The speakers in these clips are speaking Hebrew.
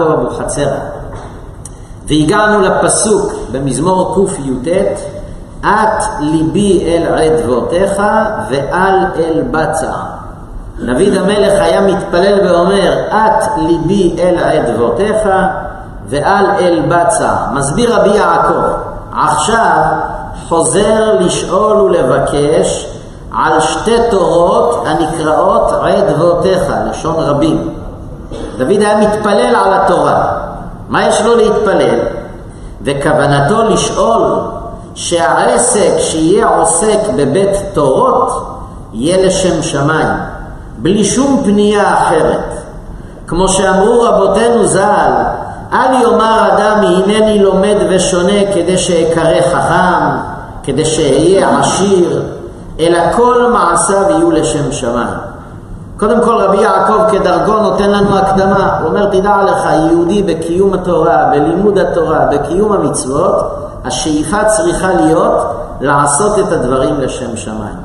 יעקב אבוחצירא. והגענו לפסוק במזמור קי"ט, את ליבי אל עדבותיך ואל אל בצע. דוד המלך היה מתפלל ואומר, את ליבי אל עדבותיך ואל אל בצע. מסביר רבי יעקב, עכשיו חוזר לשאול ולבקש על שתי תורות הנקראות עדבותיך, לשון רבים. דוד היה מתפלל על התורה. מה יש לו להתפלל? וכוונתו לשאול שהעסק שיהיה עוסק בבית תורות יהיה לשם שמיים, בלי שום פנייה אחרת. כמו שאמרו רבותינו ז"ל, אל יאמר אדם הנני לומד ושונה כדי שאקרא חכם, כדי שאהיה עשיר, אלא כל מעשיו יהיו לשם שמיים. קודם כל רבי יעקב כדרכו נותן לנו הקדמה, הוא אומר תדע לך יהודי בקיום התורה, בלימוד התורה, בקיום המצוות, השאיפה צריכה להיות לעשות את הדברים לשם שמיים.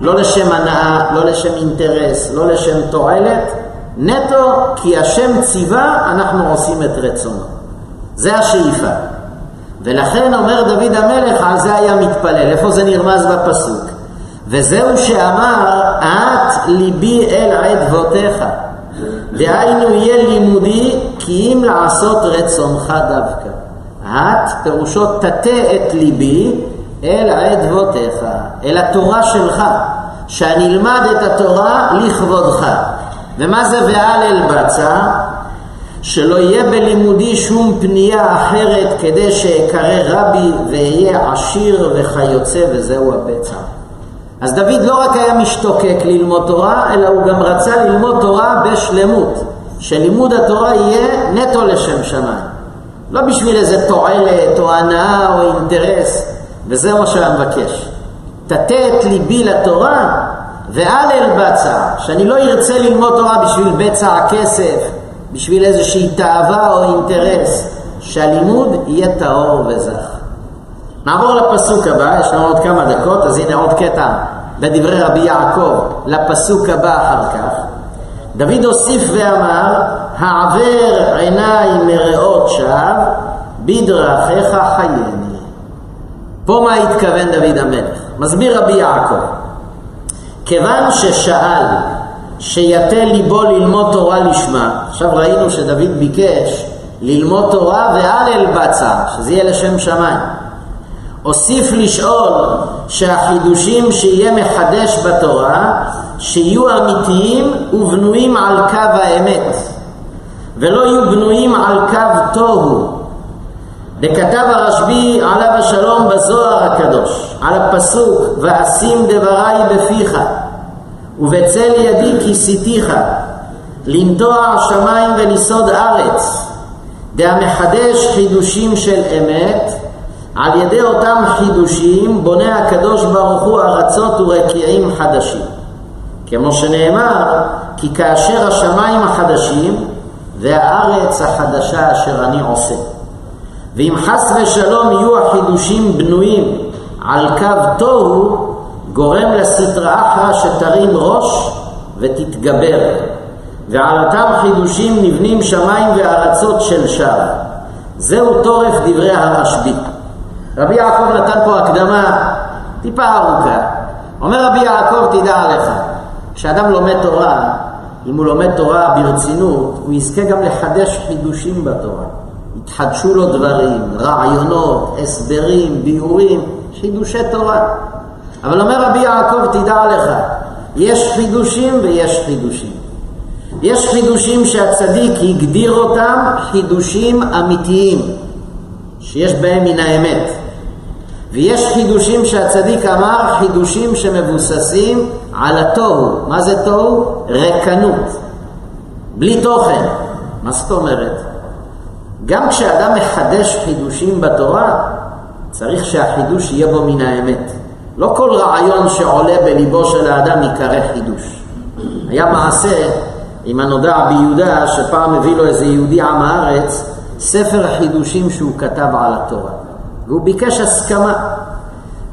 לא לשם הנאה, לא לשם אינטרס, לא לשם תועלת, נטו כי השם ציווה אנחנו עושים את רצונו. זה השאיפה. ולכן אומר דוד המלך, על זה היה מתפלל. איפה זה נרמז בפסוק? וזהו שאמר, את ליבי אל עדבותיך. דהיינו יהיה לימודי, כי אם לעשות רצונך דווקא. את, פירושו תטה את ליבי אל עדבותיך, אל התורה שלך, שאני אלמד את התורה לכבודך. ומה זה ואל אל בצע? שלא יהיה בלימודי שום פנייה אחרת כדי שאקרא רבי ואהיה עשיר וכיוצא וזהו הבצע. אז דוד לא רק היה משתוקק ללמוד תורה, אלא הוא גם רצה ללמוד תורה בשלמות, שלימוד התורה יהיה נטו לשם שמיים. לא בשביל איזה תועלת או הנאה או אינטרס, וזה מה שאני מבקש. תטה את ליבי לתורה ואל אל בצע, שאני לא ארצה ללמוד תורה בשביל בצע הכסף, בשביל איזושהי תאווה או אינטרס, שהלימוד יהיה טהור וזך. נעבור לפסוק הבא, יש לנו עוד כמה דקות, אז הנה עוד קטע בדברי רבי יעקב לפסוק הבא אחר כך. דוד הוסיף ואמר, העבר עיניי מראות שווא, בדרכיך חייני. פה מה התכוון דוד המלך? מסביר רבי יעקב, כיוון ששאל שיתה ליבו ללמוד תורה לשמה, עכשיו ראינו שדוד ביקש ללמוד תורה ואל אל בצע, שזה יהיה לשם שמיים. הוסיף לשאול שהחידושים שיהיה מחדש בתורה שיהיו אמיתיים ובנויים על קו האמת ולא יהיו בנויים על קו תוהו. וכתב הרשב"י עליו השלום בזוהר הקדוש על הפסוק ואשים דבריי בפיך ובצל ידי כיסיתיך לנטוע שמיים ולסוד ארץ דהמחדש חידושים של אמת על ידי אותם חידושים בונה הקדוש ברוך הוא ארצות ורקיעים חדשים. כמו שנאמר, כי כאשר השמיים החדשים והארץ החדשה אשר אני עושה. ואם חס ושלום יהיו החידושים בנויים על קו תוהו, גורם לסטרא אחרא שתרים ראש ותתגבר. ועל אותם חידושים נבנים שמיים וארצות של שווא. זהו תורף דברי הרשב"י. רבי יעקב נתן פה הקדמה טיפה ארוכה. אומר רבי יעקב, תדע לך, כשאדם לומד תורה, אם הוא לומד תורה ברצינות, הוא יזכה גם לחדש חידושים בתורה. יתחדשו לו דברים, רעיונות, הסברים, ביאורים, חידושי תורה. אבל אומר רבי יעקב, תדע לך, יש חידושים ויש חידושים. יש חידושים שהצדיק הגדיר אותם חידושים אמיתיים, שיש בהם מן האמת. ויש חידושים שהצדיק אמר, חידושים שמבוססים על התוהו. מה זה תוהו? רקנות. בלי תוכן. מה זאת אומרת? גם כשאדם מחדש חידושים בתורה, צריך שהחידוש יהיה בו מן האמת. לא כל רעיון שעולה בליבו של האדם ייקרא חידוש. היה מעשה עם הנודע ביהודה, שפעם הביא לו איזה יהודי עם הארץ, ספר החידושים שהוא כתב על התורה. והוא ביקש הסכמה.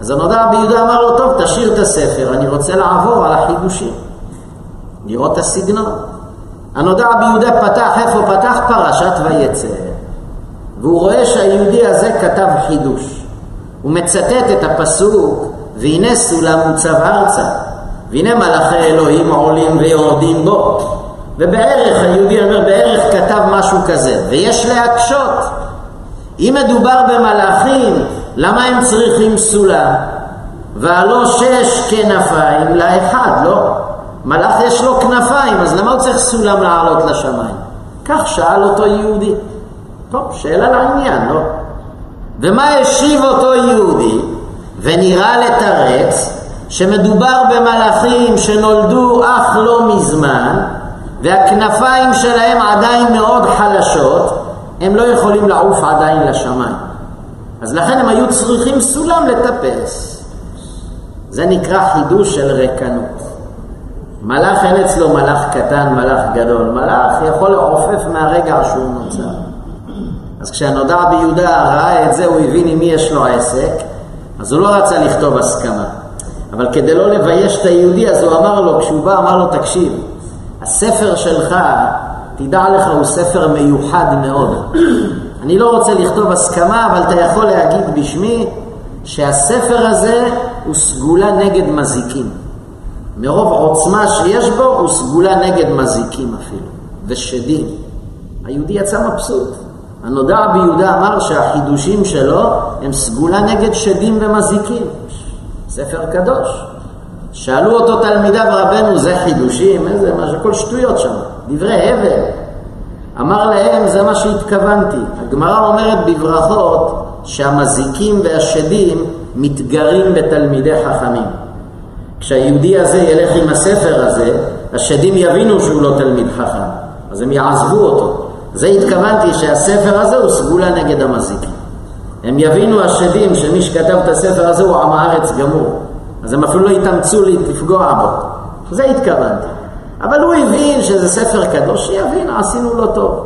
אז הנודע ביהודה אמר לו, טוב, תשאיר את הספר, אני רוצה לעבור על החידושים. לראות את הסגנון. הנודע ביהודה פתח, איפה פתח? פרשת ויצא. והוא רואה שהיהודי הזה כתב חידוש. הוא מצטט את הפסוק, והנה סולם מוצב ארצה, והנה מלאכי אלוהים עולים ויורדים בו. ובערך, היהודי אומר, בערך כתב משהו כזה, ויש להקשות. אם מדובר במלאכים, למה הם צריכים סולם? והלא שש כנפיים לאחד, לא? מלאך יש לו כנפיים, אז למה הוא צריך סולם לעלות לשמיים? כך שאל אותו יהודי. טוב, שאלה לעניין, לא? ומה השיב אותו יהודי? ונראה לתרץ שמדובר במלאכים שנולדו אך לא מזמן והכנפיים שלהם עדיין מאוד חלשות, הם לא יכולים לעוף עדיין לשמיים. אז לכן הם היו צריכים סולם לטפס. זה נקרא חידוש של רקנות. מלאך אין אצלו מלאך קטן, מלאך גדול. מלאך יכול לעופף מהרגע שהוא נוצר. אז כשהנודע ביהודה ראה את זה, הוא הבין עם מי יש לו עסק, אז הוא לא רצה לכתוב הסכמה. אבל כדי לא לבייש את היהודי, אז הוא אמר לו, כשהוא בא, אמר לו, תקשיב, הספר שלך, תדע לך, הוא ספר מיוחד מאוד. אני לא רוצה לכתוב הסכמה, אבל אתה יכול להגיד בשמי שהספר הזה הוא סגולה נגד מזיקים. מרוב עוצמה שיש בו, הוא סגולה נגד מזיקים אפילו, ושדים. היהודי יצא מבסוט. הנודע ביהודה אמר שהחידושים שלו הם סגולה נגד שדים ומזיקים. ספר קדוש. שאלו אותו תלמידיו רבנו, זה חידושים? איזה, מה שכל שטויות שם, דברי הבל. אמר להם, זה מה שהתכוונתי. הגמרא אומרת בברכות שהמזיקים והשדים מתגרים בתלמידי חכמים. כשהיהודי הזה ילך עם הספר הזה, השדים יבינו שהוא לא תלמיד חכם, אז הם יעזבו אותו. זה התכוונתי שהספר הזה הוא סגולה נגד המזיקים. הם יבינו השדים שמי שכתב את הספר הזה הוא עם הארץ גמור. אז הם אפילו לא יתאמצו לפגוע בו. זה התכוונתי. אבל הוא הבין שזה ספר קדוש, שיבין, עשינו לו טוב.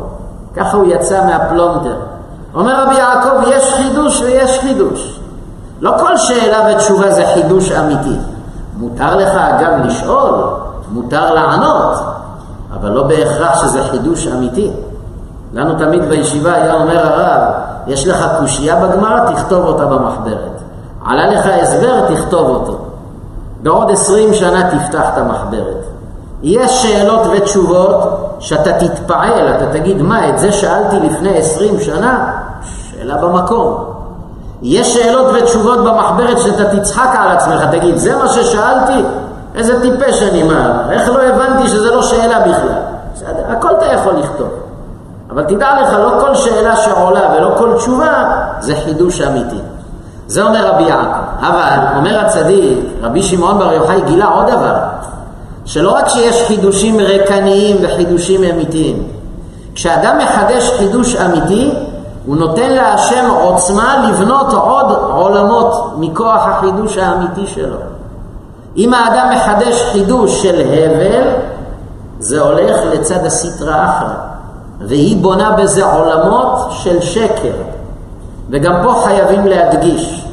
ככה הוא יצא מהפלונטר. אומר רבי יעקב, יש חידוש ויש חידוש. לא כל שאלה ותשובה זה חידוש אמיתי. מותר לך אגב לשאול, מותר לענות, אבל לא בהכרח שזה חידוש אמיתי. לנו תמיד בישיבה היה אומר הרב, יש לך קושייה בגמרא, תכתוב אותה במחברת. עלה לך הסבר, תכתוב אותו. בעוד עשרים שנה תפתח את המחברת. יש שאלות ותשובות שאתה תתפעל, אתה תגיד, מה, את זה שאלתי לפני עשרים שנה? שאלה במקום. יש שאלות ותשובות במחברת שאתה תצחק על עצמך, תגיד, זה מה ששאלתי? איזה טיפש אני מה? איך לא הבנתי שזה לא שאלה בכלל? בסדר, הכל אתה יכול לכתוב. אבל תדע לך, לא כל שאלה שעולה ולא כל תשובה זה חידוש אמיתי. זה אומר רבי יעקב. אבל, אומר הצדיק, רבי שמעון בר יוחאי גילה עוד דבר, שלא רק שיש חידושים ריקניים וחידושים אמיתיים, כשאדם מחדש חידוש אמיתי, הוא נותן להשם עוצמה לבנות עוד עולמות מכוח החידוש האמיתי שלו. אם האדם מחדש חידוש של הבל, זה הולך לצד הסטרא אחרא, והיא בונה בזה עולמות של שקר. וגם פה חייבים להדגיש,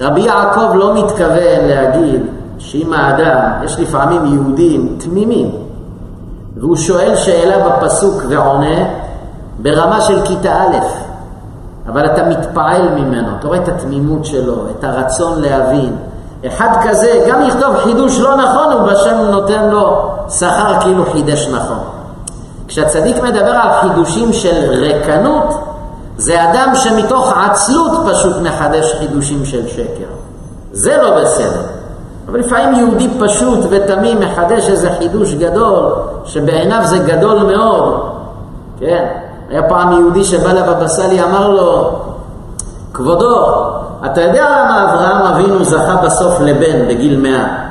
רבי יעקב לא מתכוון להגיד שאם האדם, יש לפעמים יהודים תמימים, והוא שואל שאלה בפסוק ועונה ברמה של כיתה א', אבל אתה מתפעל ממנו, אתה רואה את התמימות שלו, את הרצון להבין. אחד כזה, גם יכתוב חידוש לא נכון, הוא בשם נותן לו שכר כאילו חידש נכון. כשהצדיק מדבר על חידושים של רקנות, זה אדם שמתוך עצלות פשוט מחדש חידושים של שקר. זה לא בסדר. אבל לפעמים יהודי פשוט ותמים מחדש איזה חידוש גדול, שבעיניו זה גדול מאוד. כן, היה פעם יהודי שבא לבבא סאלי, אמר לו, כבודו, אתה יודע למה אברהם אבינו זכה בסוף לבן בגיל מאה?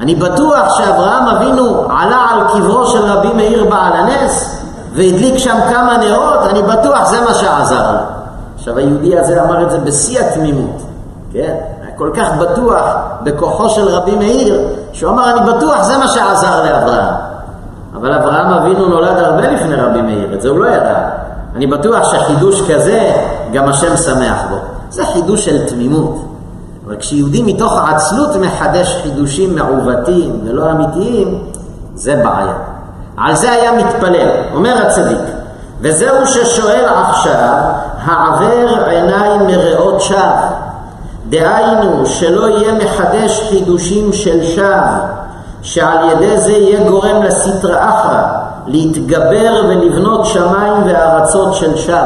אני בטוח שאברהם אבינו עלה על קברו של רבי מאיר בעל הנס והדליק שם כמה נרות, אני בטוח זה מה שעזר לו. עכשיו היהודי הזה אמר את זה בשיא התמימות, כן? כל כך בטוח בכוחו של רבי מאיר, שהוא אמר אני בטוח זה מה שעזר לאברהם. אבל אברהם אבינו נולד הרבה לפני רבי מאיר, את זה הוא לא ידע. אני בטוח שחידוש כזה, גם השם שמח בו. זה חידוש של תמימות. אבל כשיהודי מתוך עצלות מחדש חידושים מעוותים ולא אמיתיים, זה בעיה. על זה היה מתפלל, אומר הצדיק. וזהו ששואל עכשיו, העבר עיניי מראות שווא. דהיינו, שלא יהיה מחדש חידושים של שווא, שעל ידי זה יהיה גורם לסטרא אחרא, להתגבר ולבנות שמיים וארצות של שווא.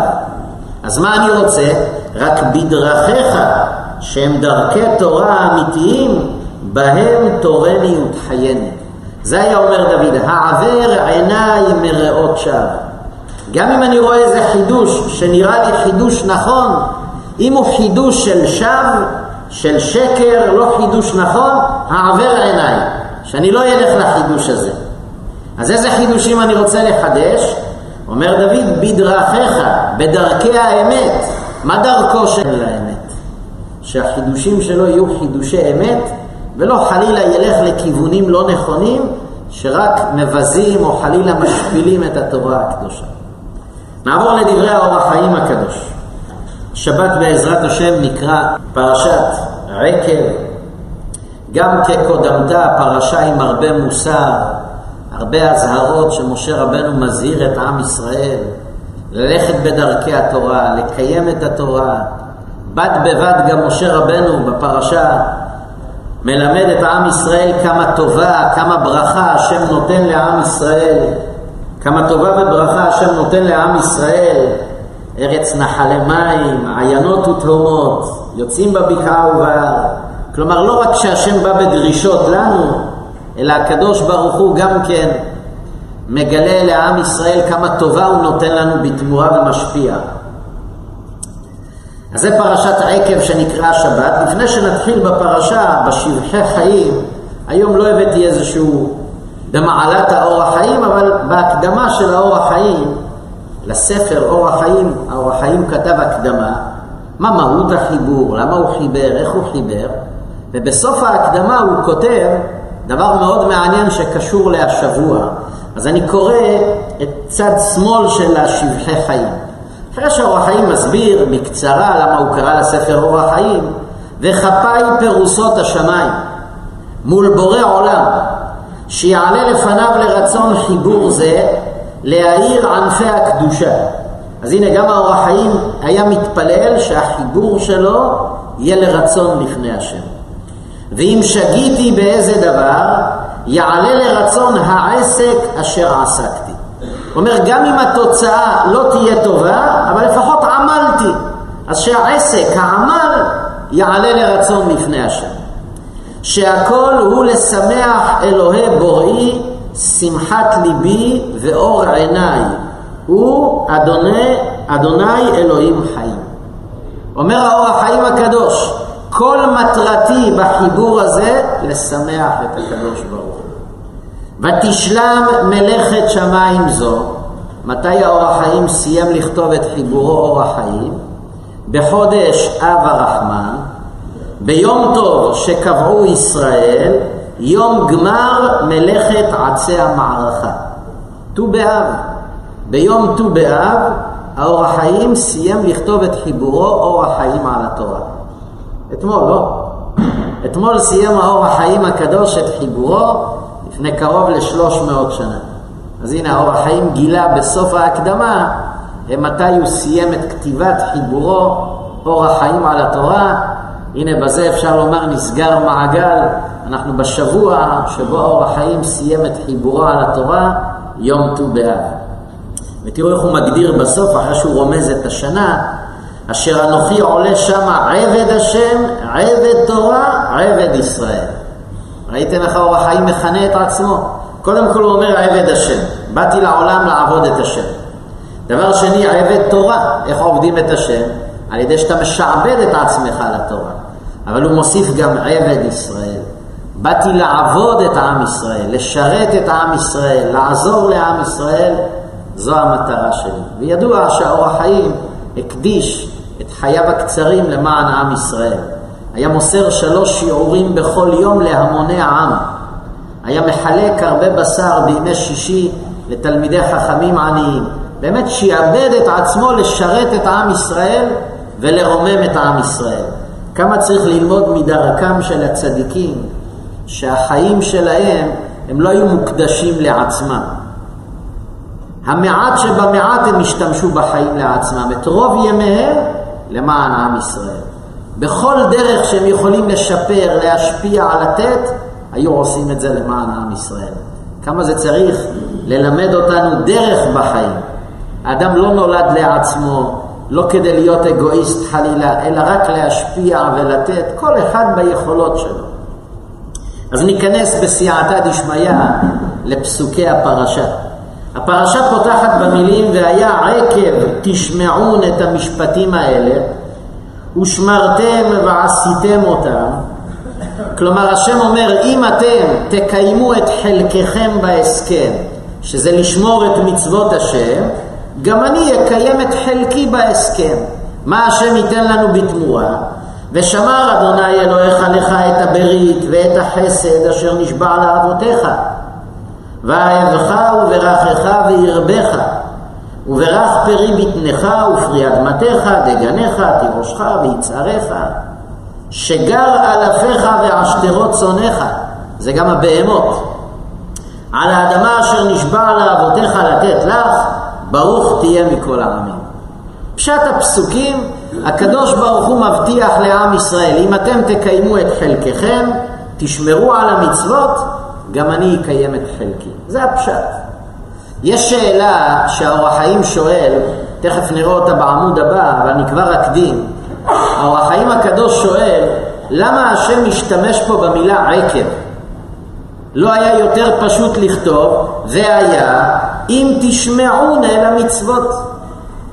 אז מה אני רוצה? רק בדרכיך, שהם דרכי תורה אמיתיים, בהם תורני ותחייני. זה היה אומר דוד, העבר עיניי מראות שווא. גם אם אני רואה איזה חידוש שנראה לי חידוש נכון, אם הוא חידוש של שווא, של שקר, לא חידוש נכון, העבר עיניי, שאני לא אלך לחידוש הזה. אז איזה חידושים אני רוצה לחדש? אומר דוד, בדרכיך, בדרכי האמת. מה דרכו של האמת? שהחידושים שלו יהיו חידושי אמת, ולא חלילה ילך לכיוונים לא נכונים, שרק מבזים או חלילה משפילים את התורה הקדושה. נעבור לדברי האור החיים הקדוש. שבת בעזרת השם נקרא פרשת עקב, גם כקודמתה פרשה עם הרבה מוסר, הרבה אזהרות שמשה רבנו מזהיר את עם ישראל, ללכת בדרכי התורה, לקיים את התורה. בד בבד גם משה רבנו בפרשה מלמד את עם ישראל כמה טובה, כמה ברכה השם נותן לעם ישראל, כמה טובה וברכה השם נותן לעם ישראל, ארץ נחלי מים, עיינות ותהומות, יוצאים בבקעה ובהר. כלומר, לא רק שהשם בא בדרישות לנו, אלא הקדוש ברוך הוא גם כן מגלה לעם ישראל כמה טובה הוא נותן לנו בתמורה ומשפיע. אז זה פרשת עקב שנקרא שבת. לפני שנתחיל בפרשה, בשבחי חיים, היום לא הבאתי איזשהו במעלת האור החיים, אבל בהקדמה של האור החיים, לספר אור החיים, האור החיים כתב הקדמה, מה מהות החיבור, למה הוא חיבר, איך הוא חיבר, ובסוף ההקדמה הוא כותב דבר מאוד מעניין שקשור להשבוע. אז אני קורא את צד שמאל של השבחי חיים. אחרי שאור החיים מסביר בקצרה למה הוא קרא לספר אור החיים, וכפיי פירוסות השמיים, מול בורא עולם, שיעלה לפניו לרצון חיבור זה, להאיר ענפי הקדושה. אז הנה גם האור החיים היה מתפלל שהחיבור שלו יהיה לרצון לפני השם. ואם שגיתי באיזה דבר, יעלה לרצון העסק אשר עסקתי. אומר, גם אם התוצאה לא תהיה טובה, אבל לפחות עמלתי. אז שהעסק, העמל, יעלה לרצון לפני השם. שהכל הוא לשמח אלוהי בוראי, שמחת ליבי ואור עיניי. הוא אדוני, אדוני אלוהים חיים. אומר האור החיים הקדוש, כל מטרתי בחיבור הזה לשמח את הקדוש ברוך הוא. ותשלם מלאכת שמיים זו, מתי האור החיים סיים לכתוב את חיבורו אור החיים? בחודש אב הרחמן, ביום טוב שקבעו ישראל, יום גמר מלאכת עצי המערכה. ט"ו באב. ביום ט"ו באב האור החיים סיים לכתוב את חיבורו אור החיים על התורה. אתמול, לא? אתמול סיים האור החיים הקדוש את חיבורו לפני קרוב לשלוש מאות שנה. אז הנה האור החיים גילה בסוף ההקדמה מתי הוא סיים את כתיבת חיבורו אור החיים על התורה. הנה בזה אפשר לומר נסגר מעגל, אנחנו בשבוע שבו אור החיים סיים את חיבורו על התורה, יום ט"ו באב. ותראו איך הוא מגדיר בסוף, אחרי שהוא רומז את השנה, אשר אנוכי עולה שמה עבד השם, עבד תורה, עבד ישראל. ראיתם איך האור החיים מכנה את עצמו? קודם כל הוא אומר עבד השם, באתי לעולם לעבוד את השם. דבר שני, עבד תורה, איך עובדים את השם? על ידי שאתה משעבד את עצמך לתורה. אבל הוא מוסיף גם עבד ישראל. באתי לעבוד את עם ישראל, לשרת את עם ישראל, לעזור לעם ישראל, זו המטרה שלי. וידוע שהאור החיים הקדיש את חייו הקצרים למען עם ישראל. היה מוסר שלוש שיעורים בכל יום להמוני העם. היה מחלק הרבה בשר בימי שישי לתלמידי חכמים עניים. באמת שיעבד את עצמו לשרת את עם ישראל ולרומם את עם ישראל. כמה צריך ללמוד מדרכם של הצדיקים, שהחיים שלהם הם לא היו מוקדשים לעצמם. המעט שבמעט הם השתמשו בחיים לעצמם, את רוב ימיהם למען עם ישראל. בכל דרך שהם יכולים לשפר, להשפיע, לתת, היו עושים את זה למען עם ישראל. כמה זה צריך ללמד אותנו דרך בחיים. האדם לא נולד לעצמו, לא כדי להיות אגואיסט חלילה, אלא רק להשפיע ולתת, כל אחד ביכולות שלו. אז ניכנס בסייעתא דשמיא לפסוקי הפרשה. הפרשה פותחת במילים והיה עקב תשמעון את המשפטים האלה ושמרתם ועשיתם אותם כלומר השם אומר אם אתם תקיימו את חלקכם בהסכם שזה לשמור את מצוות השם גם אני אקיים את חלקי בהסכם. מה השם ייתן לנו בתמורה? ושמר אדוני אלוהיך לך את הברית ואת החסד אשר נשבע לאבותיך. ואהבך וברכך וירבך, וברך פרי בטנך ופרי אדמתך, דגנך, תירושך ויצערך, שגר אלפיך ועשתרות צונך, זה גם הבהמות, על האדמה אשר נשבע לאבותיך לתת לך, ברוך תהיה מכל העמים. פשט הפסוקים, הקדוש ברוך הוא מבטיח לעם ישראל, אם אתם תקיימו את חלקכם, תשמרו על המצוות, גם אני אקיים את חלקי. זה הפשט. יש שאלה שהאור החיים שואל, תכף נראה אותה בעמוד הבא, אבל אני כבר אקדים. האור החיים הקדוש שואל, למה השם משתמש פה במילה עקב? לא היה יותר פשוט לכתוב, והיה אם תשמעון אל המצוות.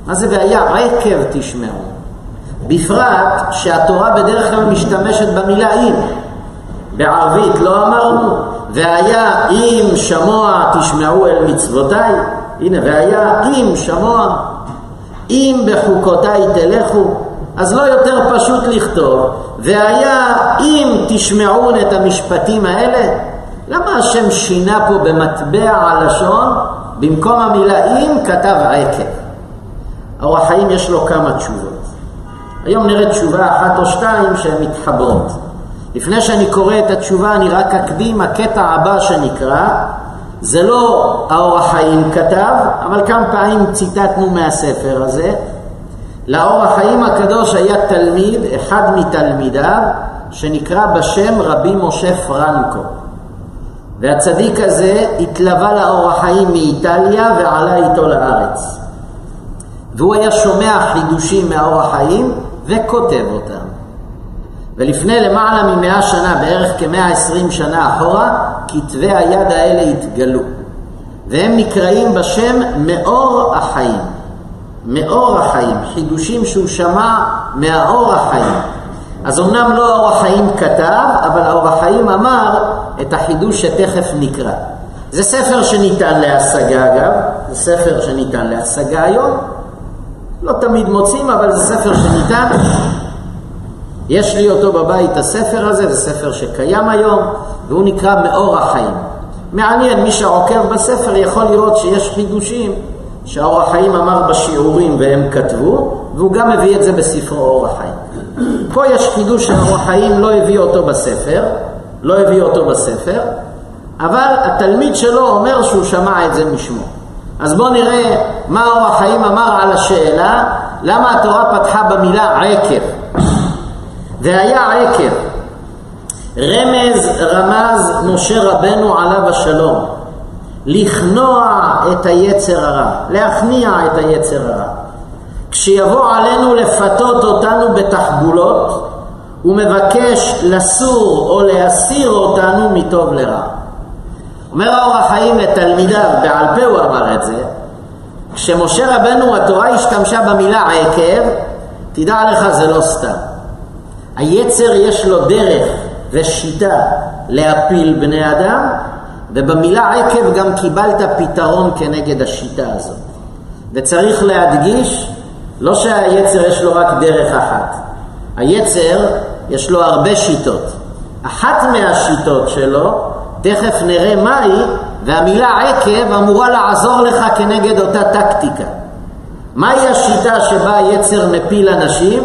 מה זה והיה עקב תשמעון? בפרט שהתורה בדרך כלל משתמשת במילה אם. בערבית לא אמרנו, והיה אם שמוע תשמעו אל מצוותיי, הנה, והיה אם שמוע, אם בחוקותיי תלכו, אז לא יותר פשוט לכתוב, והיה אם תשמעון את המשפטים האלה, למה השם שינה פה במטבע הלשון, במקום המילה אם כתב עקב? האור החיים יש לו כמה תשובות. היום נראה תשובה אחת או שתיים שהן מתחברות. לפני שאני קורא את התשובה אני רק אקדים, הקטע הבא שנקרא, זה לא האור החיים כתב, אבל כמה פעמים ציטטנו מהספר הזה. לאור החיים הקדוש היה תלמיד, אחד מתלמידיו, שנקרא בשם רבי משה פרנקו. והצדיק הזה התלווה לאור החיים מאיטליה ועלה איתו לארץ. והוא היה שומע חידושים מהאור החיים וכותב אותם. ולפני למעלה ממאה שנה, בערך כמאה עשרים שנה אחורה, כתבי היד האלה התגלו. והם נקראים בשם מאור החיים. מאור החיים, חידושים שהוא שמע מהאור החיים. אז אמנם לא האור החיים כתב, אבל האור החיים אמר את החידוש שתכף נקרא. זה ספר שניתן להשגה אגב, זה ספר שניתן להשגה היום. לא תמיד מוצאים, אבל זה ספר שניתן. יש לי אותו בבית, הספר הזה, זה ספר שקיים היום, והוא נקרא מאור החיים. מעניין, מי שעוקב בספר יכול לראות שיש חידושים שהאור החיים אמר בשיעורים והם כתבו, והוא גם מביא את זה בספרו אור החיים. פה יש חידוש שהאור החיים לא הביא אותו בספר, לא הביא אותו בספר, אבל התלמיד שלו אומר שהוא שמע את זה משמו. אז בואו נראה מה אור החיים אמר על השאלה למה התורה פתחה במילה עקב. והיה עקב. רמז רמז משה רבנו עליו השלום, לכנוע את היצר הרע, להכניע את היצר הרע. כשיבוא עלינו לפתות אותנו בתחבולות, הוא מבקש לסור או להסיר אותנו מטוב לרע. אומר האור החיים לתלמידיו, בעל פה הוא אמר את זה, כשמשה רבנו התורה השתמשה במילה עקב, תדע לך זה לא סתם. היצר יש לו דרך ושיטה להפיל בני אדם, ובמילה עקב גם קיבלת פתרון כנגד השיטה הזאת. וצריך להדגיש, לא שהיצר יש לו רק דרך אחת. היצר יש לו הרבה שיטות. אחת מהשיטות שלו, תכף נראה מהי, והמילה עקב אמורה לעזור לך כנגד אותה טקטיקה. מהי השיטה שבה היצר מפיל אנשים?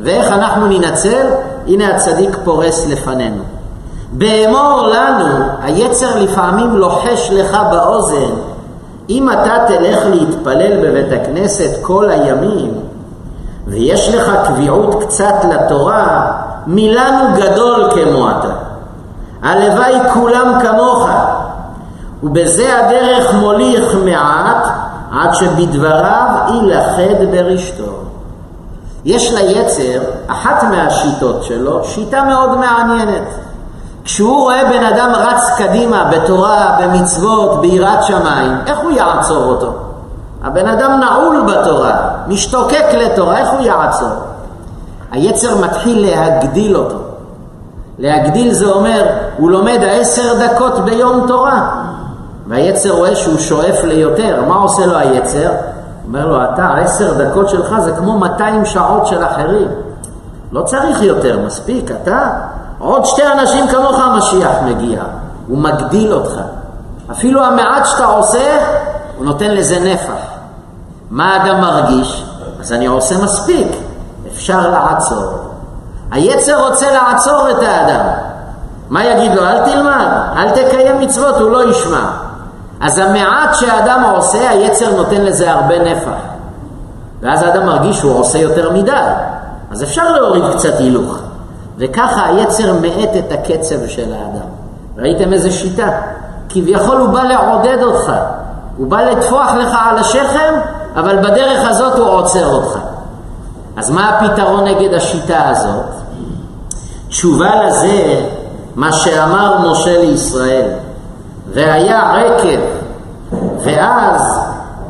ואיך אנחנו ננצל? הנה הצדיק פורס לפנינו. באמור לנו, היצר לפעמים לוחש לך באוזן, אם אתה תלך להתפלל בבית הכנסת כל הימים, ויש לך קביעות קצת לתורה, מילנו גדול כמו אתה. הלוואי כולם כמוך, ובזה הדרך מוליך מעט, עד שבדבריו יילכד ברשתו. יש ליצר, אחת מהשיטות שלו, שיטה מאוד מעניינת. כשהוא רואה בן אדם רץ קדימה בתורה, במצוות, ביראת שמיים, איך הוא יעצור אותו? הבן אדם נעול בתורה, משתוקק לתורה, איך הוא יעצור? היצר מתחיל להגדיל אותו. להגדיל זה אומר, הוא לומד עשר דקות ביום תורה, והיצר רואה שהוא שואף ליותר. מה עושה לו היצר? אומר לו, אתה, עשר דקות שלך זה כמו 200 שעות של אחרים. לא צריך יותר, מספיק, אתה, עוד שתי אנשים כמוך המשיח מגיע. הוא מגדיל אותך. אפילו המעט שאתה עושה, הוא נותן לזה נפח. מה האדם מרגיש? אז אני עושה מספיק, אפשר לעצור. היצר רוצה לעצור את האדם. מה יגיד לו? אל תלמד, אל תקיים מצוות, הוא לא ישמע. אז המעט שהאדם עושה, היצר נותן לזה הרבה נפח. ואז האדם מרגיש שהוא עושה יותר מדי. אז אפשר להוריד קצת הילוך. וככה היצר מאט את הקצב של האדם. ראיתם איזה שיטה? כביכול הוא בא לעודד אותך. הוא בא לטפוח לך על השכם, אבל בדרך הזאת הוא עוצר אותך. אז מה הפתרון נגד השיטה הזאת? תשובה לזה, מה שאמר משה לישראל. והיה עקב, ואז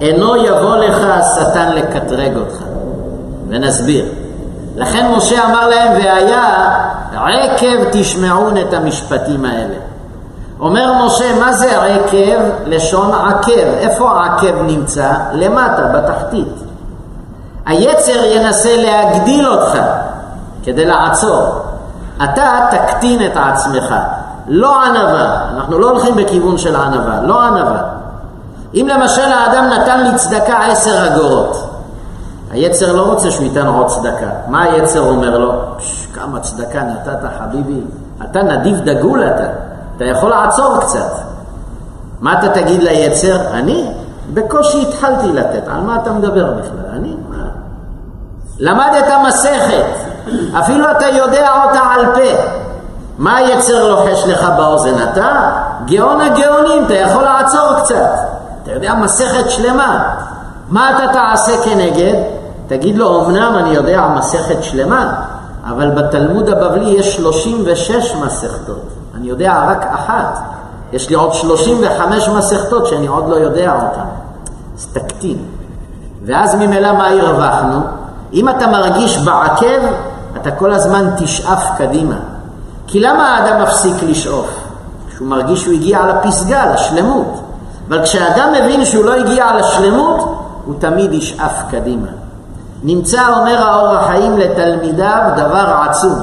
אינו יבוא לך השטן לקטרג אותך. ונסביר. לכן משה אמר להם, והיה עקב תשמעון את המשפטים האלה. אומר משה, מה זה עקב? לשון עקב. איפה העקב נמצא? למטה, בתחתית. היצר ינסה להגדיל אותך כדי לעצור. אתה תקטין את עצמך. לא ענווה, אנחנו לא הולכים בכיוון של ענווה, לא ענווה. אם למשל האדם נתן לי צדקה עשר אגורות, היצר לא רוצה שהוא ייתן עוד צדקה. מה היצר אומר לו? כמה צדקה נתת חביבי, אתה נדיב דגול אתה, אתה יכול לעצור קצת. מה אתה תגיד ליצר? אני בקושי התחלתי לתת, על מה אתה מדבר בכלל? אני? מה? למדת מסכת, אפילו אתה יודע אותה על פה. מה היצר לוחש לך באוזן? אתה גאון הגאונים, אתה יכול לעצור קצת. אתה יודע מסכת שלמה. מה אתה תעשה כנגד? תגיד לו, אמנם אני יודע מסכת שלמה, אבל בתלמוד הבבלי יש 36 מסכתות. אני יודע רק אחת. יש לי עוד 35 מסכתות שאני עוד לא יודע אותן. אז תקטין. ואז ממילא מה הרווחנו? אם אתה מרגיש בעקב, אתה כל הזמן תשאף קדימה. כי למה האדם מפסיק לשאוף? כשהוא מרגיש שהוא הגיע לפסגה, לשלמות. אבל כשהאדם מבין שהוא לא הגיע לשלמות, הוא תמיד ישאף קדימה. נמצא, אומר האור החיים לתלמידיו, דבר עצום.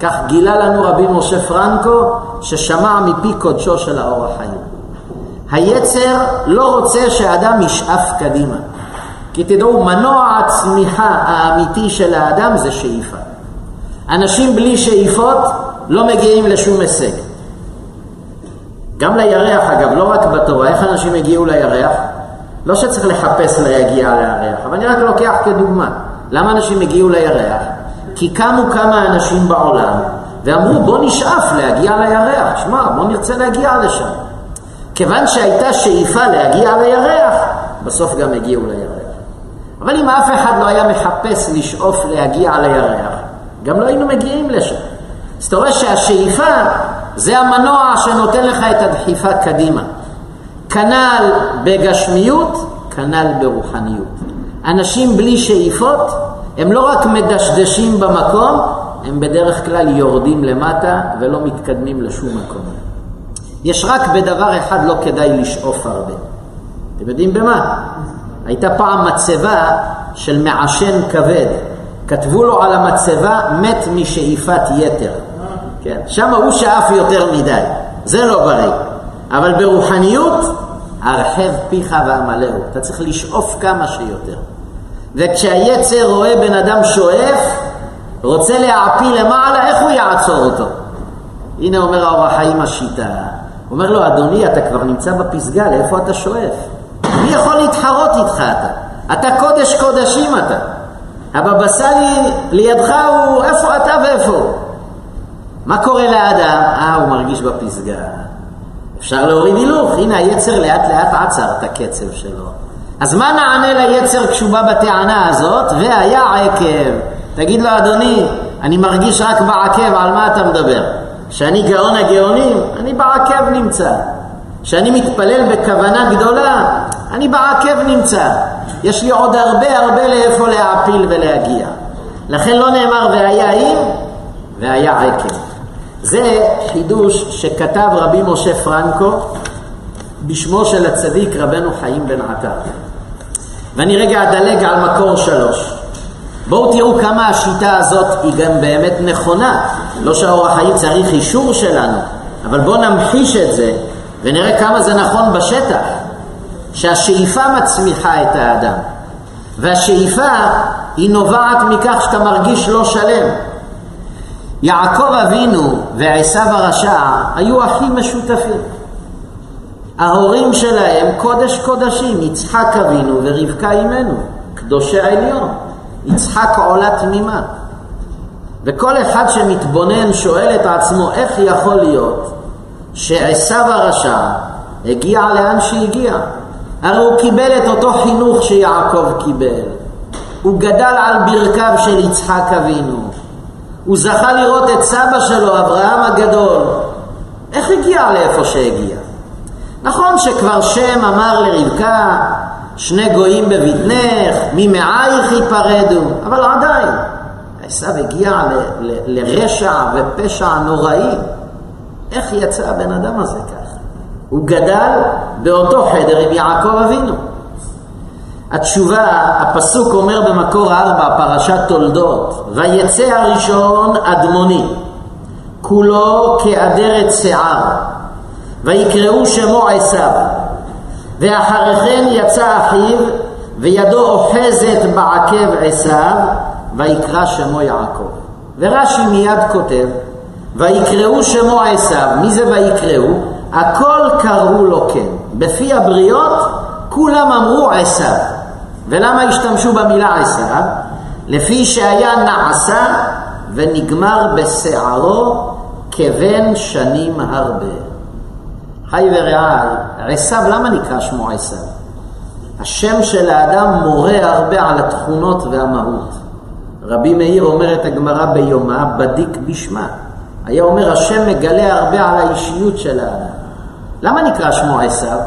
כך גילה לנו רבי משה פרנקו, ששמע מפי קודשו של האור החיים. היצר לא רוצה שהאדם ישאף קדימה. כי תדעו, מנוע הצמיחה האמיתי של האדם זה שאיפה. אנשים בלי שאיפות לא מגיעים לשום הישג. גם לירח, אגב, לא רק בתורה, איך אנשים הגיעו לירח? לא שצריך לחפש להגיע לירח, אבל אני רק לוקח כדוגמה. למה אנשים הגיעו לירח? כי קמו כמה אנשים בעולם ואמרו בוא נשאף להגיע לירח, שמע בוא נרצה להגיע לשם. כיוון שהייתה שאיפה להגיע לירח, בסוף גם הגיעו לירח. אבל אם אף אחד לא היה מחפש לשאוף להגיע לירח, גם לא היינו מגיעים לשם. אז אתה רואה שהשאיפה זה המנוע שנותן לך את הדחיפה קדימה. כנ"ל בגשמיות, כנ"ל ברוחניות. אנשים בלי שאיפות, הם לא רק מדשדשים במקום, הם בדרך כלל יורדים למטה ולא מתקדמים לשום מקום. יש רק בדבר אחד לא כדאי לשאוף הרבה. אתם יודעים במה? הייתה פעם מצבה של מעשן כבד. כתבו לו על המצבה, מת משאיפת יתר. כן? שם הוא שאף יותר מדי, זה לא בריא. אבל ברוחניות, הרחב פיך ואמלאו. אתה צריך לשאוף כמה שיותר. וכשהיצר רואה בן אדם שואף, רוצה להעפיל למעלה, איך הוא יעצור אותו? הנה אומר האור החיים השיטה. אומר לו, אדוני, אתה כבר נמצא בפסגה, לאיפה אתה שואף? מי יכול להתחרות איתך אתה? אתה קודש קודשים אתה. הבבא סאלי לידך הוא איפה אתה ואיפה מה קורה לאדם? אה, הוא מרגיש בפסגה. אפשר להוריד הילוך, הנה היצר לאט לאט עצר את הקצב שלו. אז מה נענה ליצר כשהוא בא בטענה הזאת? והיה עקב. תגיד לו, אדוני, אני מרגיש רק בעקב, על מה אתה מדבר? שאני גאון הגאונים? אני בעקב נמצא. כשאני מתפלל בכוונה גדולה, אני בעקב נמצא. יש לי עוד הרבה הרבה לאיפה להעפיל ולהגיע. לכן לא נאמר והיה אם, והיה עקב. זה חידוש שכתב רבי משה פרנקו בשמו של הצדיק רבנו חיים בן עטר. ואני רגע אדלג על מקור שלוש. בואו תראו כמה השיטה הזאת היא גם באמת נכונה. לא שהאור החיים צריך אישור שלנו, אבל בואו נמחיש את זה ונראה כמה זה נכון בשטח. שהשאיפה מצמיחה את האדם. והשאיפה היא נובעת מכך שאתה מרגיש לא שלם. יעקב אבינו ועשיו הרשע היו אחים משותפים. ההורים שלהם קודש קודשים, יצחק אבינו ורבקה אימנו, קדושי העליון. יצחק עולה תמימה. וכל אחד שמתבונן שואל את עצמו איך יכול להיות שעשיו הרשע הגיע לאן שהגיע. הרי הוא קיבל את אותו חינוך שיעקב קיבל. הוא גדל על ברכיו של יצחק אבינו. הוא זכה לראות את סבא שלו, אברהם הגדול. איך הגיע לאיפה שהגיע? נכון שכבר שם אמר לרבקה, שני גויים בבטנך, ממעייך ייפרדו, אבל עדיין, עשיו הגיע לרשע ופשע נוראי. איך יצא הבן אדם הזה ככה? הוא גדל באותו חדר עם יעקב אבינו. התשובה, הפסוק אומר במקור ארבע, פרשת תולדות, ויצא הראשון אדמוני, כולו כאדרת שיער, ויקראו שמו עשיו, ואחרי כן יצא אחיו, וידו אוחזת בעקב עשיו, ויקרא שמו יעקב. ורש"י מיד כותב, ויקראו שמו עשיו, מי זה ויקראו? הכל קראו לו כן. בפי הבריות כולם אמרו עשיו. ולמה השתמשו במילה עשיו? לפי שהיה נעשה ונגמר בשערו כבן שנים הרבה. חי ורעי, עשיו, למה נקרא שמו עשיו? השם של האדם מורה הרבה על התכונות והמהות. רבי מאיר אומר את הגמרא ביומה, בדיק בשמה. היה אומר, השם מגלה הרבה על האישיות של האדם. למה נקרא שמו עשיו?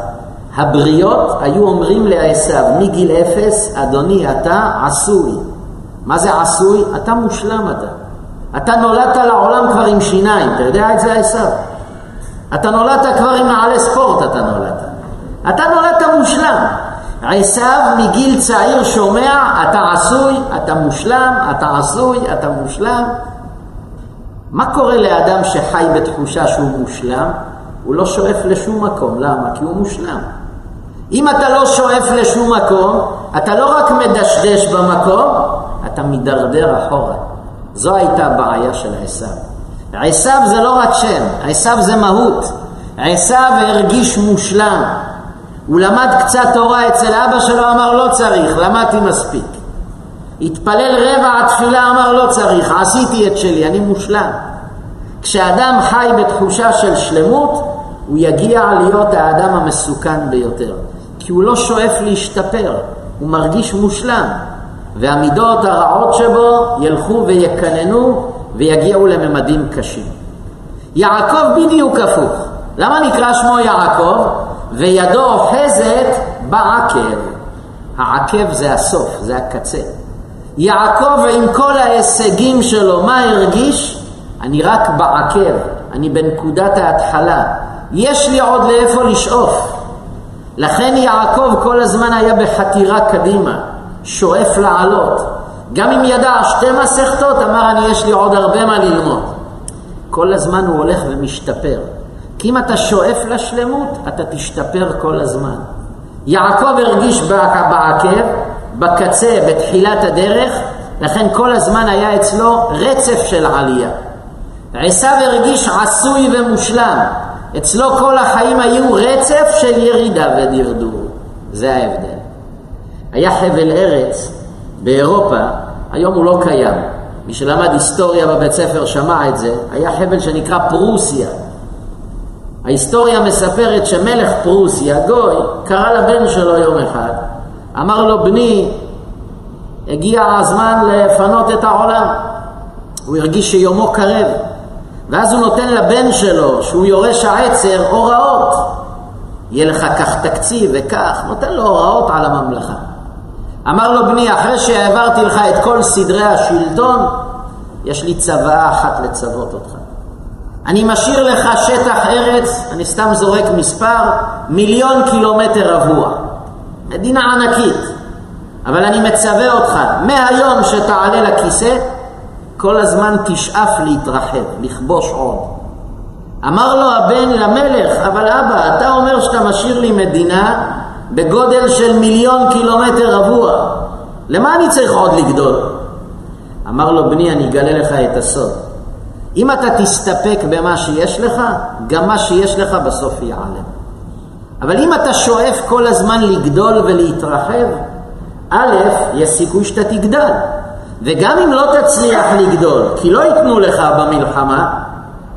הבריות היו אומרים לעשיו מגיל אפס, אדוני, אתה עשוי. מה זה עשוי? אתה מושלם אתה. אתה נולדת לעולם כבר עם שיניים, אתה יודע את זה עשיו? אתה נולדת כבר עם נעלי ספורט, אתה נולדת. אתה נולדת מושלם. עשיו מגיל צעיר שומע, אתה עשוי, אתה מושלם, אתה עשוי, אתה מושלם. מה קורה לאדם שחי בתחושה שהוא מושלם? הוא לא שואף לשום מקום. למה? כי הוא מושלם. אם אתה לא שואף לשום מקום, אתה לא רק מדשדש במקום, אתה מידרדר אחורה. זו הייתה הבעיה של עשיו. עשיו זה לא רק שם, עשיו זה מהות. עשיו הרגיש מושלם. הוא למד קצת תורה אצל אבא שלו, אמר לא צריך, למדתי מספיק. התפלל רבע התפילה, אמר לא צריך, עשיתי את שלי, אני מושלם. כשאדם חי בתחושה של שלמות, הוא יגיע להיות האדם המסוכן ביותר. כי הוא לא שואף להשתפר, הוא מרגיש מושלם. והמידות הרעות שבו ילכו ויקננו ויגיעו לממדים קשים. יעקב בדיוק הפוך. למה נקרא שמו יעקב? וידו אוחזת בעקב. העקב זה הסוף, זה הקצה. יעקב עם כל ההישגים שלו, מה הרגיש? אני רק בעקב, אני בנקודת ההתחלה. יש לי עוד לאיפה לשאוף. לכן יעקב כל הזמן היה בחתירה קדימה, שואף לעלות. גם אם ידע שתי מסכתות, אמר אני יש לי עוד הרבה מה ללמוד. כל הזמן הוא הולך ומשתפר. כי אם אתה שואף לשלמות, אתה תשתפר כל הזמן. יעקב הרגיש בעקב, בקצה, בתחילת הדרך, לכן כל הזמן היה אצלו רצף של עלייה. עשיו הרגיש עשוי ומושלם. אצלו כל החיים היו רצף של ירידה ודרדור. זה ההבדל. היה חבל ארץ באירופה, היום הוא לא קיים. מי שלמד היסטוריה בבית ספר שמע את זה, היה חבל שנקרא פרוסיה. ההיסטוריה מספרת שמלך פרוסיה, גוי, קרא לבן שלו יום אחד, אמר לו, בני, הגיע הזמן לפנות את העולם. הוא הרגיש שיומו קרב. ואז הוא נותן לבן שלו, שהוא יורש העצר, הוראות. יהיה לך כך תקציב וכך, נותן לו הוראות על הממלכה. אמר לו בני, אחרי שהעברתי לך את כל סדרי השלטון, יש לי צוואה אחת לצוות אותך. אני משאיר לך שטח ארץ, אני סתם זורק מספר, מיליון קילומטר רבוע. מדינה ענקית. אבל אני מצווה אותך, מהיום שתעלה לכיסא, כל הזמן תשאף להתרחב, לכבוש עוד. אמר לו הבן למלך, אבל אבא, אתה אומר שאתה משאיר לי מדינה בגודל של מיליון קילומטר רבוע. למה אני צריך עוד לגדול? אמר לו, בני, אני אגלה לך את הסוד. אם אתה תסתפק במה שיש לך, גם מה שיש לך בסוף ייעלם. אבל אם אתה שואף כל הזמן לגדול ולהתרחב, א', יש סיכוי שאתה תגדל. וגם אם לא תצליח לגדול, כי לא ייתנו לך במלחמה,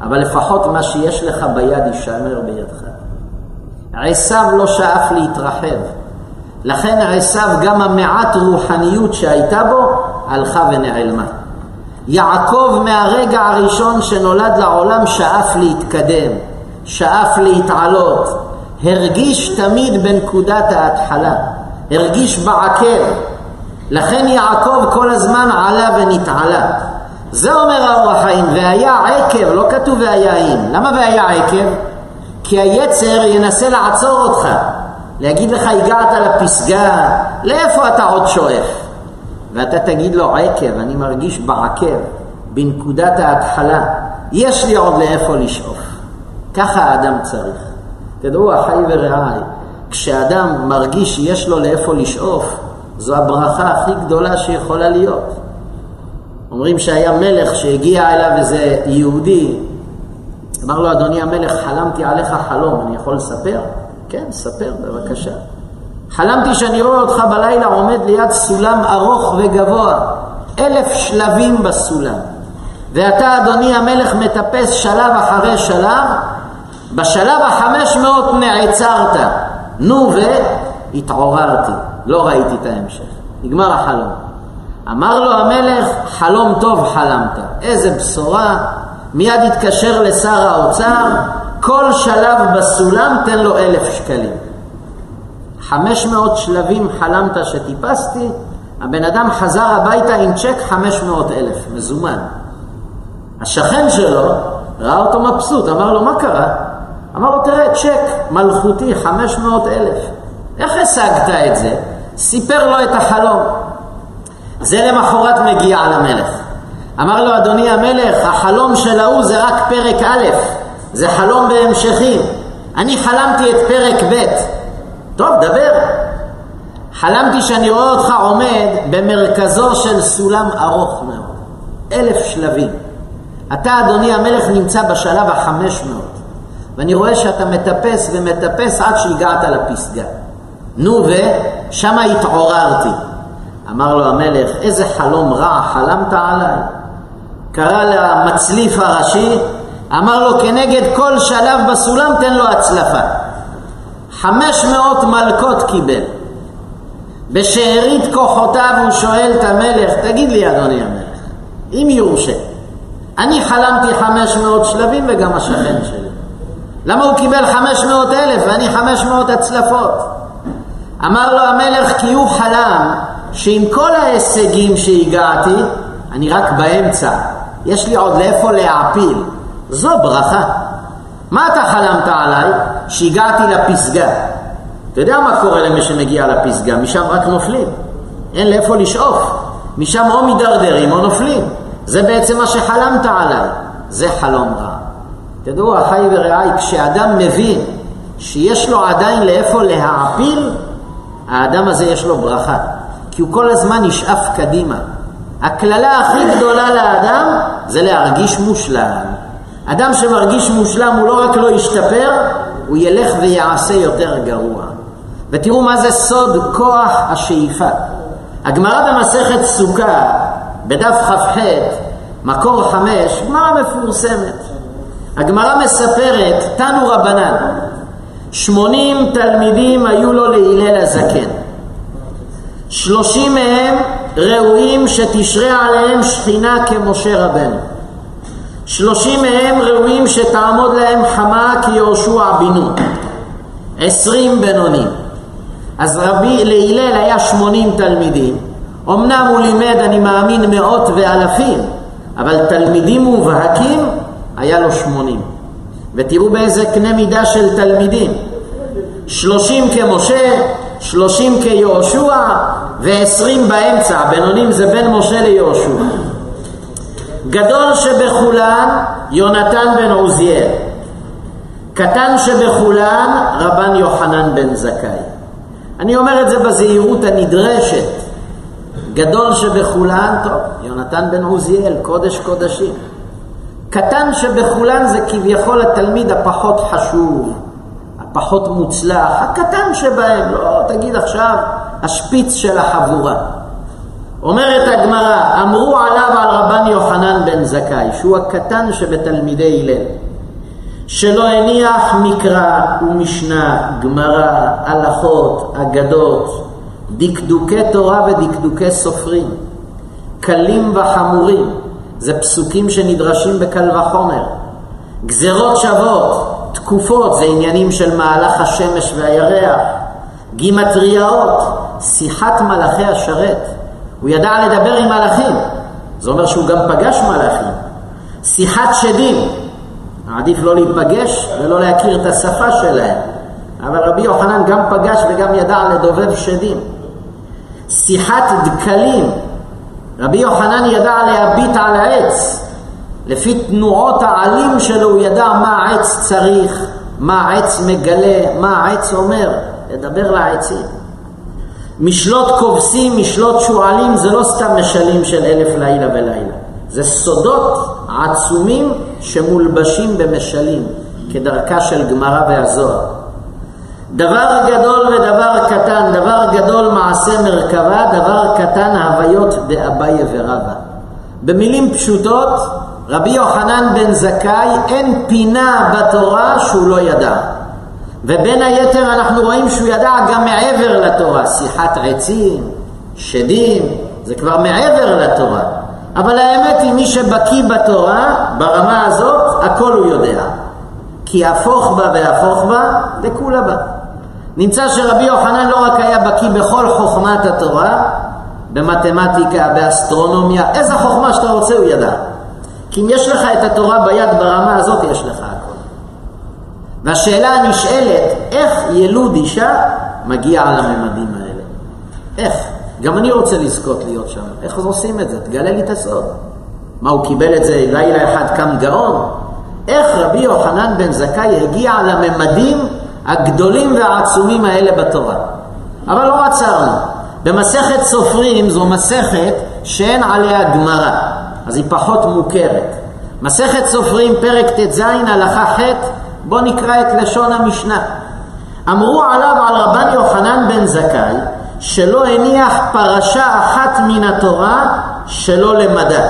אבל לפחות מה שיש לך ביד יישמר בידך. עשיו לא שאף להתרחב. לכן עשיו גם המעט רוחניות שהייתה בו, הלכה ונעלמה. יעקב מהרגע הראשון שנולד לעולם שאף להתקדם, שאף להתעלות, הרגיש תמיד בנקודת ההתחלה, הרגיש בעקב. לכן יעקב כל הזמן עלה ונתעלה. זה אומר האור החיים, והיה עקב, לא כתוב והיה אם. למה והיה עקב? כי היצר ינסה לעצור אותך, להגיד לך הגעת לפסגה, לאיפה אתה עוד שואף? ואתה תגיד לו עקב, אני מרגיש בעקב, בנקודת ההתחלה, יש לי עוד לאיפה לשאוף. ככה האדם צריך. תדעו, אחי ורעי, כשאדם מרגיש שיש לו לאיפה לשאוף, זו הברכה הכי גדולה שיכולה להיות. אומרים שהיה מלך שהגיע אליו איזה יהודי, אמר לו, אדוני המלך, חלמתי עליך חלום, אני יכול לספר? כן, ספר, בבקשה. חלמתי שאני רואה אותך בלילה עומד ליד סולם ארוך וגבוה, אלף שלבים בסולם. ואתה, אדוני המלך, מטפס שלב אחרי שלב, בשלב החמש מאות נעצרת. נו, והתעוררתי, לא ראיתי את ההמשך. נגמר החלום. אמר לו המלך, חלום טוב חלמת. איזה בשורה. מיד התקשר לשר האוצר, כל שלב בסולם תן לו אלף שקלים. חמש מאות שלבים חלמת שטיפסתי, הבן אדם חזר הביתה עם צ'ק חמש מאות אלף, מזומן. השכן שלו ראה אותו מבסוט, אמר לו, מה קרה? אמר לו, תראה, צ'ק מלכותי, חמש מאות אלף. איך השגת את זה? סיפר לו את החלום. זה למחרת מגיע למלך. אמר לו, אדוני המלך, החלום של ההוא זה רק פרק א', זה חלום בהמשכים. אני חלמתי את פרק ב'. טוב, דבר. חלמתי שאני רואה אותך עומד במרכזו של סולם ארוך מאוד, אלף שלבים. אתה, אדוני המלך, נמצא בשלב החמש מאות, ואני רואה שאתה מטפס ומטפס עד שהגעת לפסגה. נו, ושמה התעוררתי. אמר לו המלך, איזה חלום רע חלמת עליי? קרא למצליף הראשי, אמר לו, כנגד כל שלב בסולם תן לו הצלפה. חמש מאות מלקות קיבל. בשארית כוחותיו הוא שואל את המלך, תגיד לי אדוני המלך, אם יורשה, אני חלמתי חמש מאות שלבים וגם השכן שלי. למה הוא קיבל חמש מאות אלף ואני חמש מאות הצלפות? אמר לו המלך כי הוא חלם שעם כל ההישגים שהגעתי, אני רק באמצע. יש לי עוד לאיפה להעפיל. זו ברכה. מה אתה חלמת עליי? שהגעתי לפסגה. אתה יודע מה קורה למי שמגיע לפסגה? משם רק נופלים. אין לאיפה לשאוף. משם או מידרדרים או נופלים. זה בעצם מה שחלמת עליי. זה חלום רע. תדעו, אחי ורעי, כשאדם מבין שיש לו עדיין לאיפה להעפיל, האדם הזה יש לו ברכה. כי הוא כל הזמן נשאף קדימה. הקללה הכי גדולה לאדם זה להרגיש מושלם. אדם שמרגיש מושלם הוא לא רק לא ישתפר, הוא ילך ויעשה יותר גרוע. ותראו מה זה סוד כוח השאיפה. הגמרא במסכת סוכה, בדף כ"ח, מקור חמש, גמרא מפורסמת. הגמרא מספרת, תנו רבנן, שמונים תלמידים היו לו להלל הזקן. שלושים מהם ראויים שתשרה עליהם שכינה כמשה רבנו. שלושים מהם ראויים שתעמוד להם חמה כיהושע בנו. עשרים בינונים. אז רבי להלל היה שמונים תלמידים. אמנם הוא לימד, אני מאמין, מאות ואלפים, אבל תלמידים מובהקים היה לו שמונים. ותראו באיזה קנה מידה של תלמידים. שלושים כמשה, שלושים כיהושע ועשרים באמצע. בינונים זה בין משה ליהושע. גדול שבכולן יונתן בן עוזיאל. קטן שבכולן רבן יוחנן בן זכאי. אני אומר את זה בזהירות הנדרשת. גדול שבכולן, טוב, יונתן בן עוזיאל, קודש קודשים. קטן שבכולן זה כביכול התלמיד הפחות חשוב, הפחות מוצלח, הקטן שבהם, לא תגיד עכשיו השפיץ של החבורה. אומרת הגמרא, אמרו עליו על רבן יוחנן בן זכאי, שהוא הקטן שבתלמידי הלל, שלא הניח מקרא ומשנה, גמרא, הלכות, אגדות, דקדוקי תורה ודקדוקי סופרים, קלים וחמורים, זה פסוקים שנדרשים בקל וחומר. גזרות שוות, תקופות, זה עניינים של מהלך השמש והירח. גימטריאות, שיחת מלאכי השרת. הוא ידע לדבר עם מלאכים, זה אומר שהוא גם פגש מלאכים. שיחת שדים, עדיף לא להיפגש ולא להכיר את השפה שלהם. אבל רבי יוחנן גם פגש וגם ידע לדובב שדים. שיחת דקלים, רבי יוחנן ידע להביט על העץ. לפי תנועות העלים שלו הוא ידע מה העץ צריך, מה העץ מגלה, מה העץ אומר, לדבר לעצים. משלות כובסים, משלות שועלים, זה לא סתם משלים של אלף לילה ולילה. זה סודות עצומים שמולבשים במשלים, כדרכה של גמרא והזוהר. דבר גדול ודבר קטן, דבר גדול מעשה מרכבה, דבר קטן הוויות דאביי ורבא. במילים פשוטות, רבי יוחנן בן זכאי אין פינה בתורה שהוא לא ידע. ובין היתר אנחנו רואים שהוא ידע גם מעבר לתורה, שיחת עצים, שדים, זה כבר מעבר לתורה. אבל האמת היא, מי שבקיא בתורה, ברמה הזאת, הכל הוא יודע. כי הפוך בה והפוך בה, דכולה בה. נמצא שרבי יוחנן לא רק היה בקיא בכל חוכמת התורה, במתמטיקה, באסטרונומיה, איזה חוכמה שאתה רוצה הוא ידע. כי אם יש לך את התורה ביד ברמה הזאת, יש לך הכל. והשאלה הנשאלת, איך ילוד אישה מגיע לממדים האלה? איך? גם אני רוצה לזכות להיות שם. איך עושים את זה? תגלה לי את הסוד. מה, הוא קיבל את זה לילה אחד קם גאון? איך רבי יוחנן בן זכאי הגיע לממדים הגדולים והעצומים האלה בתורה? אבל לא עצרנו. במסכת סופרים זו מסכת שאין עליה גמרא, אז היא פחות מוכרת. מסכת סופרים, פרק ט"ז, הלכה ח', בואו נקרא את לשון המשנה. אמרו עליו על רבן יוחנן בן זכאי, שלא הניח פרשה אחת מן התורה שלא למדה.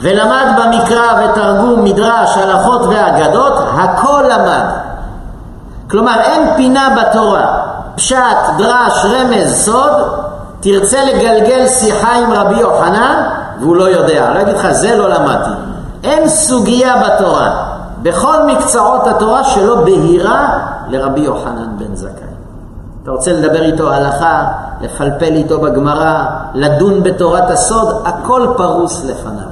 ולמד במקרא ותרגום, מדרש, הלכות ואגדות, הכל למד. כלומר, אין פינה בתורה, פשט, דרש, רמז, סוד, תרצה לגלגל שיחה עם רבי יוחנן, והוא לא יודע. לא אגיד לך, זה לא למדתי. אין סוגיה בתורה, בכל מקצועות התורה שלא בהירה לרבי יוחנן בן זכאי. אתה רוצה לדבר איתו הלכה, לפלפל איתו בגמרא, לדון בתורת הסוד, הכל פרוס לפניו.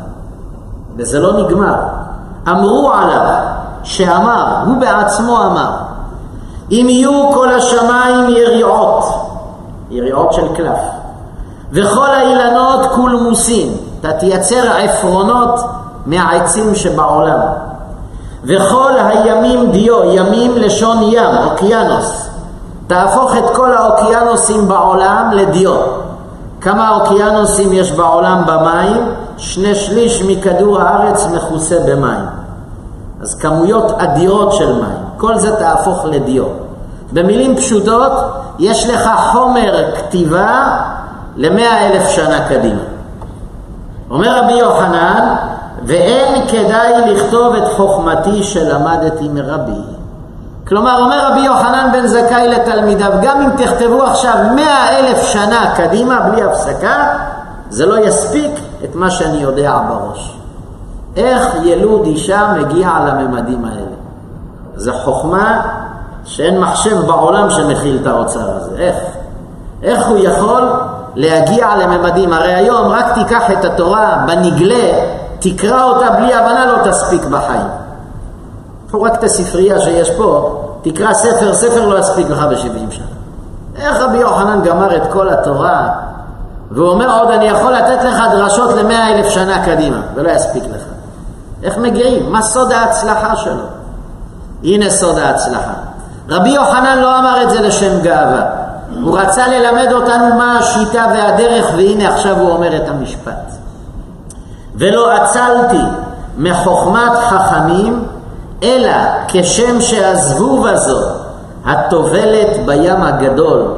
וזה לא נגמר. אמרו עליו, שאמר, הוא בעצמו אמר, אם יהיו כל השמיים יריעות, יריעות של קלף, וכל האילנות קולמוסים, אתה תייצר עפרונות מהעצים שבעולם, וכל הימים דיו, ימים לשון ים, אוקיינוס, תהפוך את כל האוקיינוסים בעולם לדיו. כמה אוקיינוסים יש בעולם במים? שני שליש מכדור הארץ מכוסה במים. אז כמויות אדירות של מים. כל זה תהפוך לדיו. במילים פשוטות, יש לך חומר כתיבה למאה אלף שנה קדימה. אומר רבי יוחנן, ואין כדאי לכתוב את חוכמתי שלמדתי מרבי. כלומר, אומר רבי יוחנן בן זכאי לתלמידיו, גם אם תכתבו עכשיו מאה אלף שנה קדימה בלי הפסקה, זה לא יספיק את מה שאני יודע בראש. איך ילוד אישה מגיע לממדים האלה? זו חוכמה שאין מחשב בעולם שמכיל את האוצר הזה. איך? איך הוא יכול להגיע לממדים? הרי היום רק תיקח את התורה בנגלה, תקרא אותה בלי הבנה, לא תספיק בחיים. קחו רק את הספרייה שיש פה, תקרא ספר, ספר לא יספיק לך ב-70 שנה. איך רבי יוחנן גמר את כל התורה, והוא אומר עוד, אני יכול לתת לך דרשות למאה אלף שנה קדימה, ולא יספיק לך. איך מגיעים? מה סוד ההצלחה שלו? הנה סוד ההצלחה. רבי יוחנן לא אמר את זה לשם גאווה. הוא רצה ללמד אותנו מה השיטה והדרך, והנה עכשיו הוא אומר את המשפט. ולא עצלתי מחוכמת חכמים, אלא כשם שהזבוב הזו, הטובלת בים הגדול,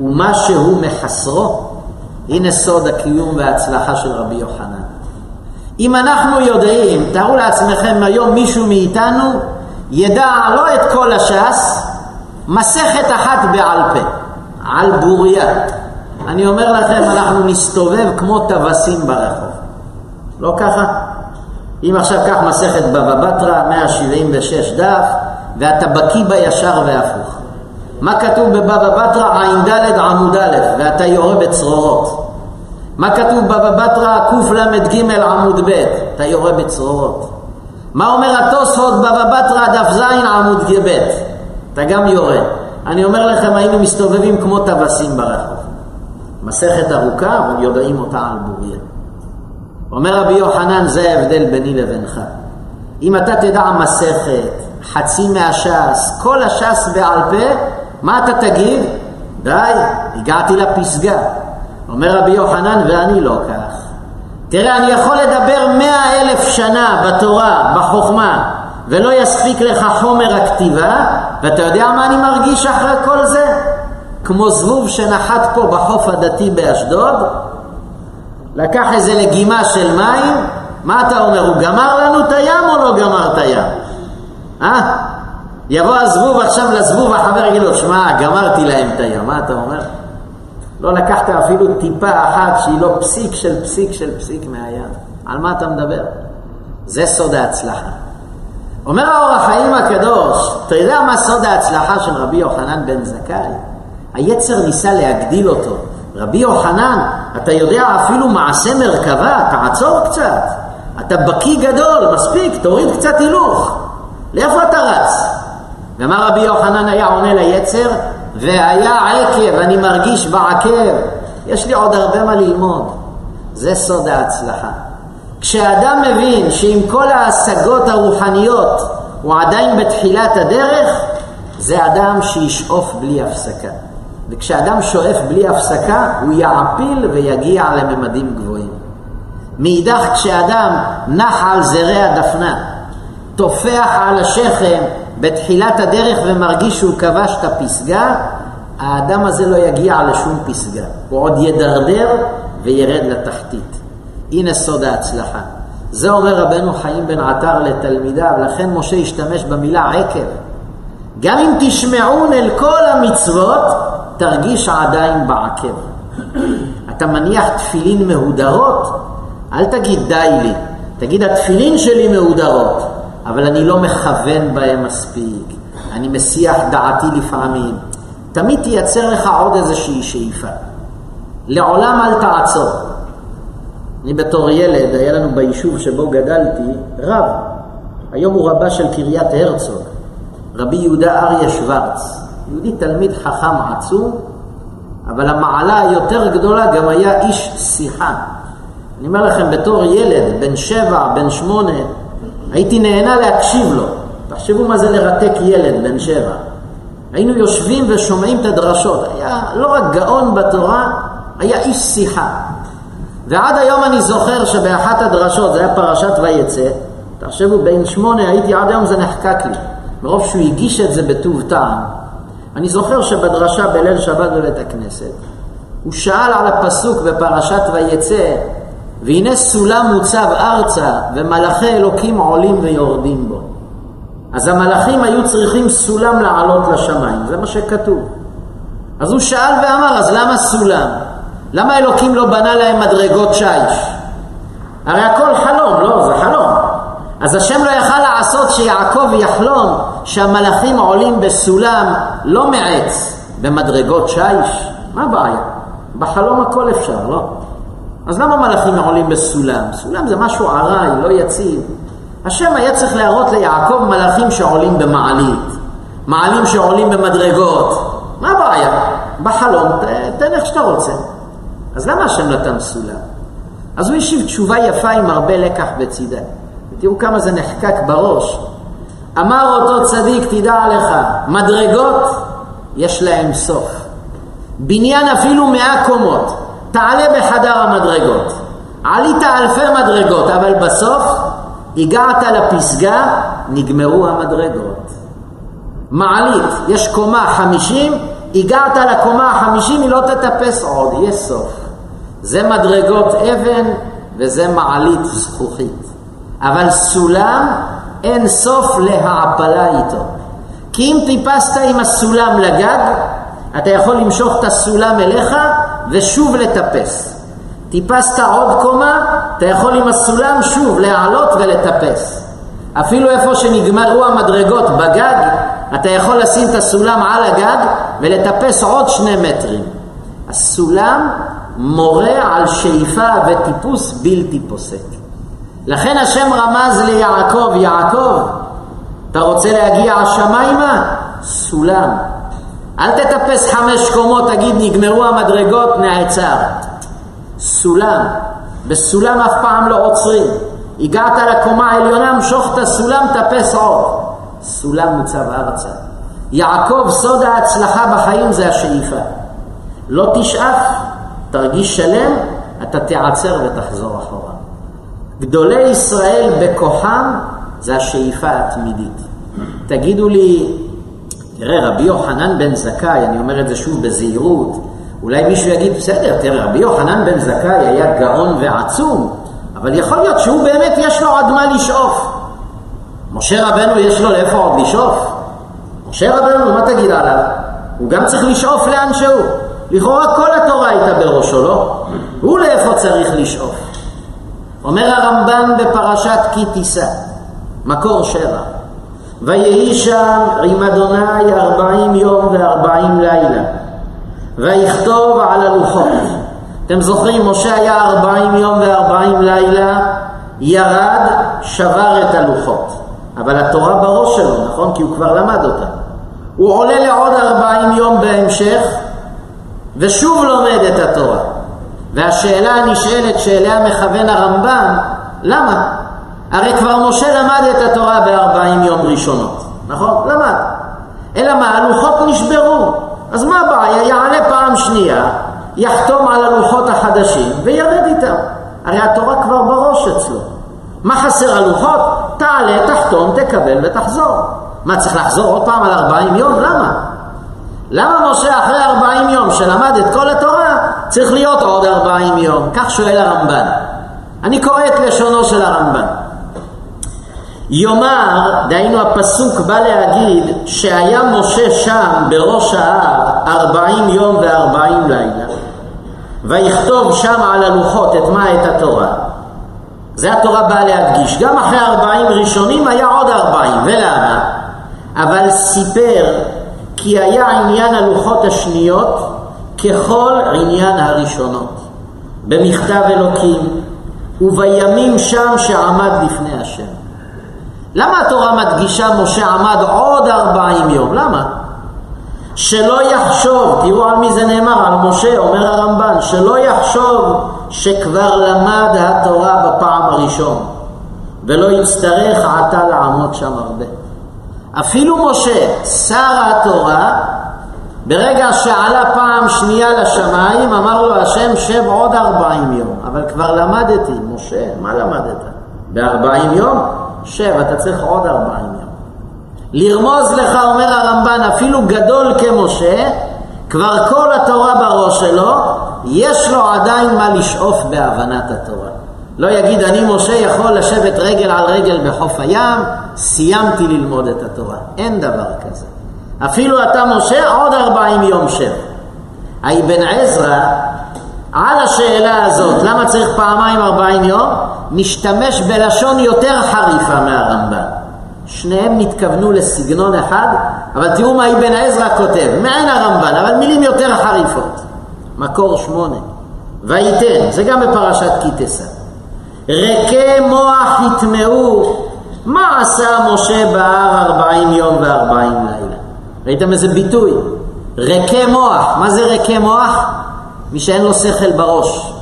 ומה שהוא מחסרו, הנה סוד הקיום וההצלחה של רבי יוחנן. אם אנחנו יודעים, תארו לעצמכם היום מישהו מאיתנו ידע לא את כל הש"ס, מסכת אחת בעל פה, על בוריה. אני אומר לכם, אנחנו נסתובב כמו טווסים ברחוב. לא ככה? אם עכשיו קח מסכת בבא בתרא, 176 דף, ואתה בקיא בישר והפוך. מה כתוב בבבא בתרא? ע"ד עמוד א', ואתה יורה בצרורות. מה כתוב בבא בתרא? קל"ג עמוד ב', אתה יורה בצרורות. מה אומר התוספות בבא בתרא דף ז עמוד ב', אתה גם יורה. אני אומר לכם, היינו מסתובבים כמו טווסים ברחוב. מסכת ארוכה, אבל יודעים אותה על בוריה. אומר רבי יוחנן, זה ההבדל ביני לבינך. אם אתה תדע מסכת, חצי מהש"ס, כל הש"ס בעל פה, מה אתה תגיד? די, הגעתי לפסגה. אומר רבי יוחנן, ואני לא כך. תראה, אני יכול לדבר מאה אלף שנה בתורה, בחוכמה, ולא יספיק לך חומר הכתיבה, ואתה יודע מה אני מרגיש אחרי כל זה? כמו זבוב שנחת פה בחוף הדתי באשדוד, לקח איזה לגימה של מים, מה אתה אומר, הוא גמר לנו את הים או לא גמר את הים? אה? יבוא הזבוב עכשיו לזבוב, החבר יגיד לו, שמע, גמרתי להם את הים, מה אתה אומר? לא לקחת אפילו טיפה אחת שהיא לא פסיק של פסיק של פסיק מהים. על מה אתה מדבר? זה סוד ההצלחה. אומר האור החיים הקדוש, אתה יודע מה סוד ההצלחה של רבי יוחנן בן זכאי? היצר ניסה להגדיל אותו. רבי יוחנן, אתה יודע אפילו מעשה מרכבה, תעצור קצת. אתה בקיא גדול, מספיק, תוריד קצת הילוך. לאיפה אתה רץ? ומה רבי יוחנן היה עונה ליצר? והיה עקב, אני מרגיש בעקב. יש לי עוד הרבה מה ללמוד. זה סוד ההצלחה. כשאדם מבין שעם כל ההשגות הרוחניות הוא עדיין בתחילת הדרך, זה אדם שישאוף בלי הפסקה. וכשאדם שואף בלי הפסקה, הוא יעפיל ויגיע לממדים גבוהים. מאידך, כשאדם נח על זרי הדפנה, טופח על השכם בתחילת הדרך ומרגיש שהוא כבש את הפסגה, האדם הזה לא יגיע לשום פסגה. הוא עוד ידרדר וירד לתחתית. הנה סוד ההצלחה. זה אומר רבנו חיים בן עטר לתלמידיו, לכן משה השתמש במילה עקב. גם אם תשמעון אל כל המצוות, תרגיש עדיין בעקב. אתה מניח תפילין מהודרות, אל תגיד די לי, תגיד התפילין שלי מהודרות, אבל אני לא מכוון בהם מספיק, אני מסיח דעתי לפעמים. תמיד תייצר לך עוד איזושהי שאיפה. לעולם אל תעצור. אני בתור ילד, היה לנו ביישוב שבו גדלתי רב. היום הוא רבה של קריית הרצוג, רבי יהודה אריה שוורץ. יהודי תלמיד חכם עצום, אבל המעלה היותר גדולה גם היה איש שיחה. אני אומר לכם, בתור ילד, בן שבע, בן שמונה, הייתי נהנה להקשיב לו. תחשבו מה זה לרתק ילד בן שבע. היינו יושבים ושומעים את הדרשות. היה לא רק גאון בתורה, היה איש שיחה. ועד היום אני זוכר שבאחת הדרשות, זה היה פרשת ויצא, תחשבו, בן שמונה הייתי, עד היום זה נחקק לי. מרוב שהוא הגיש את זה בטוב טעם. אני זוכר שבדרשה בליל שבת בבית הכנסת, הוא שאל על הפסוק בפרשת ויצא, והנה סולם מוצב ארצה, ומלאכי אלוקים עולים ויורדים בו. אז המלאכים היו צריכים סולם לעלות לשמיים, זה מה שכתוב. אז הוא שאל ואמר, אז למה סולם? למה אלוקים לא בנה להם מדרגות שיש? הרי הכל חלום, לא, זה חלום. אז השם לא יכל לעשות שיעקב יחלום שהמלאכים עולים בסולם לא מעץ, במדרגות שיש? מה הבעיה? בחלום הכל אפשר, לא? אז למה מלאכים עולים בסולם? סולם זה משהו ארעי, לא יציב. השם היה צריך להראות ליעקב מלאכים שעולים במעלית, מעלים שעולים במדרגות. מה הבעיה? בחלום, תן איך שאתה רוצה. אז למה השם נתן סולם? אז הוא השיב תשובה יפה עם הרבה לקח בצידה. תראו כמה זה נחקק בראש. אמר אותו צדיק, תדע לך, מדרגות יש להם סוף. בניין אפילו מאה קומות, תעלה בחדר המדרגות. עלית אלפי מדרגות, אבל בסוף הגעת לפסגה, נגמרו המדרגות. מעלית, יש קומה חמישים, הגעת לקומה החמישים, היא לא תטפס עוד, יש סוף. זה מדרגות אבן וזה מעלית זכוכית. אבל סולם אין סוף להעפלה איתו. כי אם טיפסת עם הסולם לגג, אתה יכול למשוך את הסולם אליך ושוב לטפס. טיפסת עוד קומה, אתה יכול עם הסולם שוב לעלות ולטפס. אפילו איפה שנגמרו המדרגות בגג, אתה יכול לשים את הסולם על הגג ולטפס עוד שני מטרים. הסולם מורה על שאיפה וטיפוס בלתי פוסק. לכן השם רמז ליעקב, יעקב, אתה רוצה להגיע השמיימה? סולם. אל תטפס חמש קומות, תגיד נגמרו המדרגות, נעצר. סולם. בסולם אף פעם לא עוצרים. הגעת לקומה העליונה, משוך את הסולם, טפס עוד. סולם מוצב ארצה. יעקב, סוד ההצלחה בחיים זה השאיפה. לא תשאף, תרגיש שלם, אתה תיעצר ותחזור אחורה. גדולי ישראל בכוחם זה השאיפה התמידית. תגידו לי, תראה, רבי יוחנן בן זכאי, אני אומר את זה שוב בזהירות, אולי מישהו יגיד, בסדר, תראה, רבי יוחנן בן זכאי היה גאון ועצום, אבל יכול להיות שהוא באמת יש לו עד מה לשאוף. משה רבנו יש לו לאיפה עוד לשאוף? משה רבנו, מה תגיד עליו? הוא גם צריך לשאוף לאן שהוא. לכאורה כל התורה הייתה בראשו, לא? הוא לאיפה צריך לשאוף. אומר הרמב"ם בפרשת כי תישא, מקור שבע, ויהי שם עם אדוני ארבעים יום וארבעים לילה, ויכתוב על הלוחות. אתם זוכרים, משה היה ארבעים יום וארבעים לילה, ירד, שבר את הלוחות. אבל התורה בראש שלו, נכון? כי הוא כבר למד אותה. הוא עולה לעוד ארבעים יום בהמשך, ושוב לומד את התורה. והשאלה הנשאלת שאליה מכוון הרמב"ם, למה? הרי כבר משה למד את התורה בארבעים יום ראשונות, נכון? למד. אלא מה? הלוחות נשברו. אז מה הבעיה? יעלה פעם שנייה, יחתום על הלוחות החדשים וירד איתם. הרי התורה כבר בראש אצלו. מה חסר הלוחות? תעלה, תחתום, תקבל ותחזור. מה, צריך לחזור עוד פעם על ארבעים יום? למה? למה משה אחרי ארבעים יום שלמד את כל התורה צריך להיות עוד ארבעים יום? כך שואל הרמב"ן. אני קורא את לשונו של הרמב"ן. יאמר, דהיינו הפסוק בא להגיד שהיה משה שם בראש ההר ארבעים יום וארבעים לילה ויכתוב שם על הלוחות את מה? את התורה. זה התורה באה להדגיש. גם אחרי ארבעים ראשונים היה עוד ארבעים. ולמה? אבל סיפר כי היה עניין הלוחות השניות ככל עניין הראשונות. במכתב אלוקים ובימים שם שעמד לפני השם. למה התורה מדגישה משה עמד עוד ארבעים יום? למה? שלא יחשוב, תראו על מי זה נאמר, על משה, אומר הרמב"ן, שלא יחשוב שכבר למד התורה בפעם הראשון, ולא יצטרך עתה לעמוד שם הרבה. אפילו משה, שר התורה, ברגע שעלה פעם שנייה לשמיים, אמר לו השם שב עוד ארבעים יום. אבל כבר למדתי, משה, מה למדת? בארבעים יום? שב, אתה צריך עוד ארבעים יום. לרמוז לך, אומר הרמב"ן, אפילו גדול כמשה, כבר כל התורה בראש שלו, יש לו עדיין מה לשאוף בהבנת התורה. לא יגיד, אני משה יכול לשבת רגל על רגל בחוף הים, סיימתי ללמוד את התורה. אין דבר כזה. אפילו אתה משה, עוד ארבעים יום שב. האבן עזרא, על השאלה הזאת, למה צריך פעמיים ארבעים יום, משתמש בלשון יותר חריפה מהרמב"ן. שניהם נתכוונו לסגנון אחד, אבל תראו מה אבן עזרא כותב, מעין הרמב"ן, אבל מילים יותר חריפות. מקור שמונה. וייתן, זה גם בפרשת כי תשא. ריקי מוח יטמעו, מה עשה משה בהר ארבעים יום וארבעים לילה? ראיתם איזה ביטוי? ריקי מוח, מה זה ריקי מוח? מי שאין לו שכל בראש.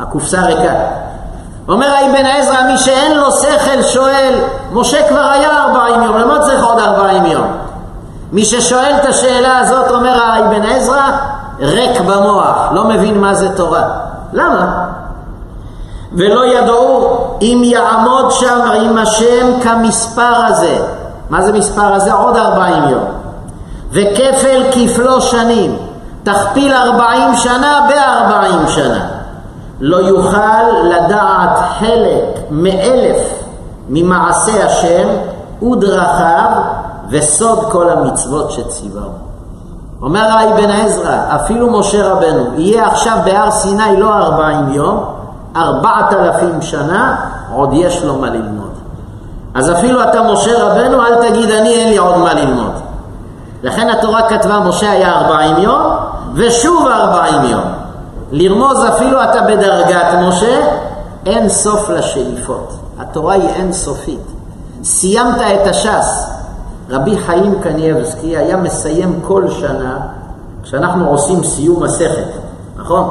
הקופסה ריקה. אומר האבן עזרא, מי שאין לו שכל שואל, משה כבר היה ארבעים יום, למה צריך עוד ארבעים יום? מי ששואל את השאלה הזאת, אומר האבן עזרא, ריק במוח, לא מבין מה זה תורה. למה? ולא ידעו אם יעמוד שם עם השם כמספר הזה. מה זה מספר הזה? עוד ארבעים יום. וכפל כפלו שנים. תכפיל ארבעים שנה בארבעים שנה. לא יוכל לדעת חלק מאלף ממעשה השם ודרכיו וסוד כל המצוות שציווהו. אומר האבן עזרא, אפילו משה רבנו, יהיה עכשיו בהר סיני לא ארבעים יום, ארבעת אלפים שנה, עוד יש לו מה ללמוד. אז אפילו אתה משה רבנו, אל תגיד אני אין לי עוד מה ללמוד. לכן התורה כתבה משה היה ארבעים יום, ושוב ארבעים יום. לרמוז אפילו אתה בדרגת משה, אין סוף לשאיפות. התורה היא אין סופית. סיימת את הש"ס. רבי חיים קנייבסקי היה מסיים כל שנה, כשאנחנו עושים סיום מסכת, נכון?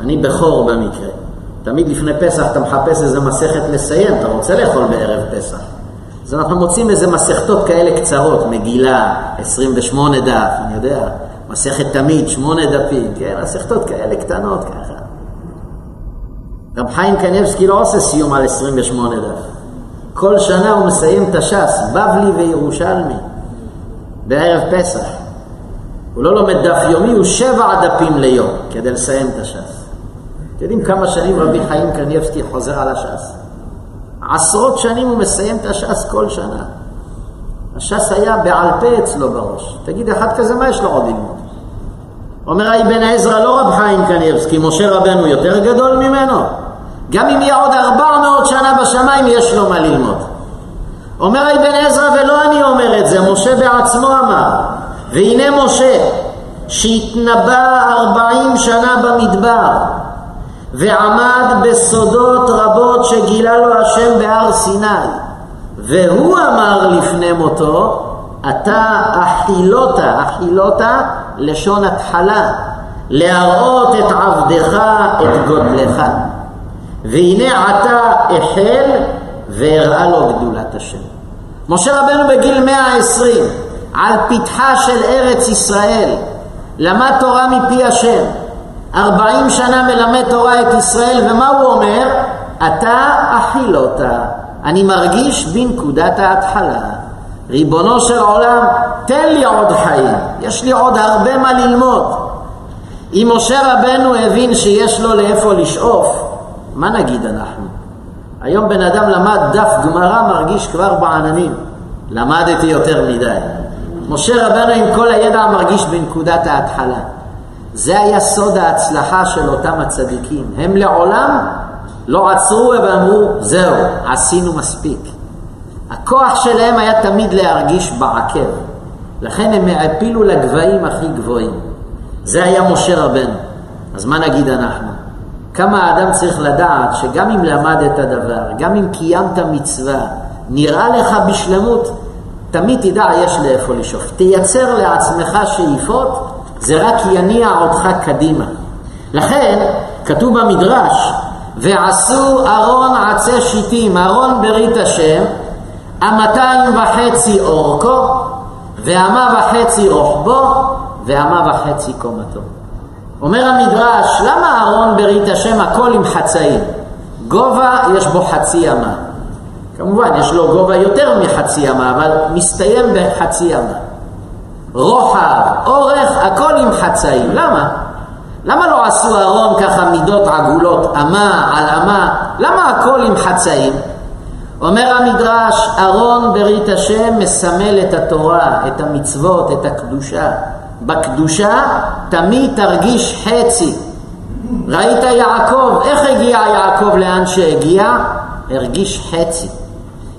אני בכור במקרה. תמיד לפני פסח אתה מחפש איזה מסכת לסיים, אתה רוצה לאכול בערב פסח. אז אנחנו מוצאים איזה מסכתות כאלה קצרות, מגילה, 28 דף, אני יודע, מסכת תמיד, שמונה דפים, כן, מסכתות כאלה קטנות ככה. רב חיים קניבסקי לא עושה סיום על 28 דף. כל שנה הוא מסיים את הש"ס, בבלי וירושלמי, בערב פסח. הוא לא לומד דף יומי, הוא שבע דפים ליום כדי לסיים את הש"ס. אתם יודעים כמה שנים רבי חיים קניבסקי חוזר על הש"ס? עשרות שנים הוא מסיים את הש"ס כל שנה. הש"ס היה בעל פה אצלו בראש. תגיד, אחד כזה, מה יש לו עוד ללמוד? אומר האבן עזרא, לא רב חיים קניבסקי, משה רבנו יותר גדול ממנו. גם אם יהיה עוד ארבע מאות שנה בשמיים, יש לו מה ללמוד. אומר האבן עזרא, ולא אני אומר את זה, משה בעצמו אמר, והנה משה, שהתנבא ארבעים שנה במדבר, ועמד בסודות רבות שגילה לו השם בהר סיני, והוא אמר לפני מותו, אתה אכילותה, אכילותה לשון התחלה, להראות את עבדך, את גודלך. והנה עתה החל והראה לו גדולת השם. משה רבנו בגיל 120, על פתחה של ארץ ישראל, למד תורה מפי השם. ארבעים שנה מלמד תורה את ישראל, ומה הוא אומר? אתה אכילותה. אני מרגיש בנקודת ההתחלה. ריבונו של עולם, תן לי עוד חיים, יש לי עוד הרבה מה ללמוד. אם משה רבנו הבין שיש לו לאיפה לשאוף, מה נגיד אנחנו? היום בן אדם למד דף גמרא, מרגיש כבר בעננים. למדתי יותר מדי. משה רבנו עם כל הידע מרגיש בנקודת ההתחלה. זה היה סוד ההצלחה של אותם הצדיקים. הם לעולם לא עצרו ואמרו, זהו, עשינו מספיק. הכוח שלהם היה תמיד להרגיש בעקב. לכן הם העפילו לגבהים הכי גבוהים. זה היה משה רבנו. אז מה נגיד אנחנו? כמה האדם צריך לדעת שגם אם למד את הדבר, גם אם קיימת מצווה, נראה לך בשלמות, תמיד תדע יש לאיפה לשאוף. תייצר לעצמך שאיפות, זה רק יניע אותך קדימה. לכן, כתוב במדרש, ועשו ארון עצי שיטים, ארון ברית השם, המאתיים וחצי אורכו, ואמה וחצי רוחבו, ואמה וחצי קומתו. אומר המדרש, למה ארון ברית השם הכל עם חצאים? גובה יש בו חצי אמה, כמובן, יש לו גובה יותר מחצי ימה, אבל מסתיים בחצי ימה. רוחב, אורך, הכל עם חצאים. למה? למה לא עשו ארון ככה מידות עגולות, אמה על אמה? למה הכל עם חצאים? אומר המדרש, ארון ברית השם מסמל את התורה, את המצוות, את הקדושה. בקדושה תמיד תרגיש חצי. ראית יעקב, איך הגיע יעקב לאן שהגיע? הרגיש חצי.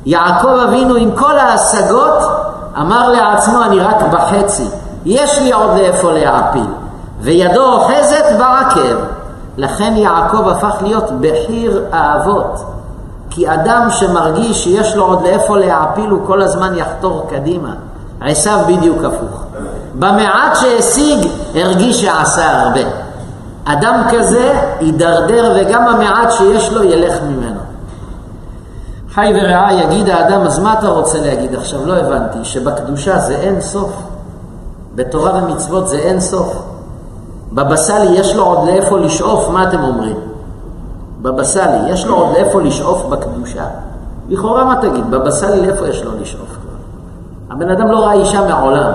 יעקב אבינו עם כל ההשגות אמר לעצמו אני רק בחצי, יש לי עוד לאיפה להעפיל, וידו אוחזת בעקב. לכן יעקב הפך להיות בחיר האבות, כי אדם שמרגיש שיש לו עוד לאיפה להעפיל הוא כל הזמן יחתור קדימה. עשיו בדיוק הפוך. במעט שהשיג הרגיש שעשה הרבה. אדם כזה יידרדר וגם המעט שיש לו ילך ממנו. חי ורעה יגיד האדם, אז מה אתה רוצה להגיד עכשיו? לא הבנתי, שבקדושה זה אין סוף. בתורה ומצוות זה אין סוף. בבא סאלי יש לו עוד לאיפה לשאוף, מה אתם אומרים? בבא סאלי יש לו עוד לאיפה לשאוף בקדושה? לכאורה מה תגיד? בבא סאלי לאיפה יש לו לשאוף? הבן אדם לא ראה אישה מעולם.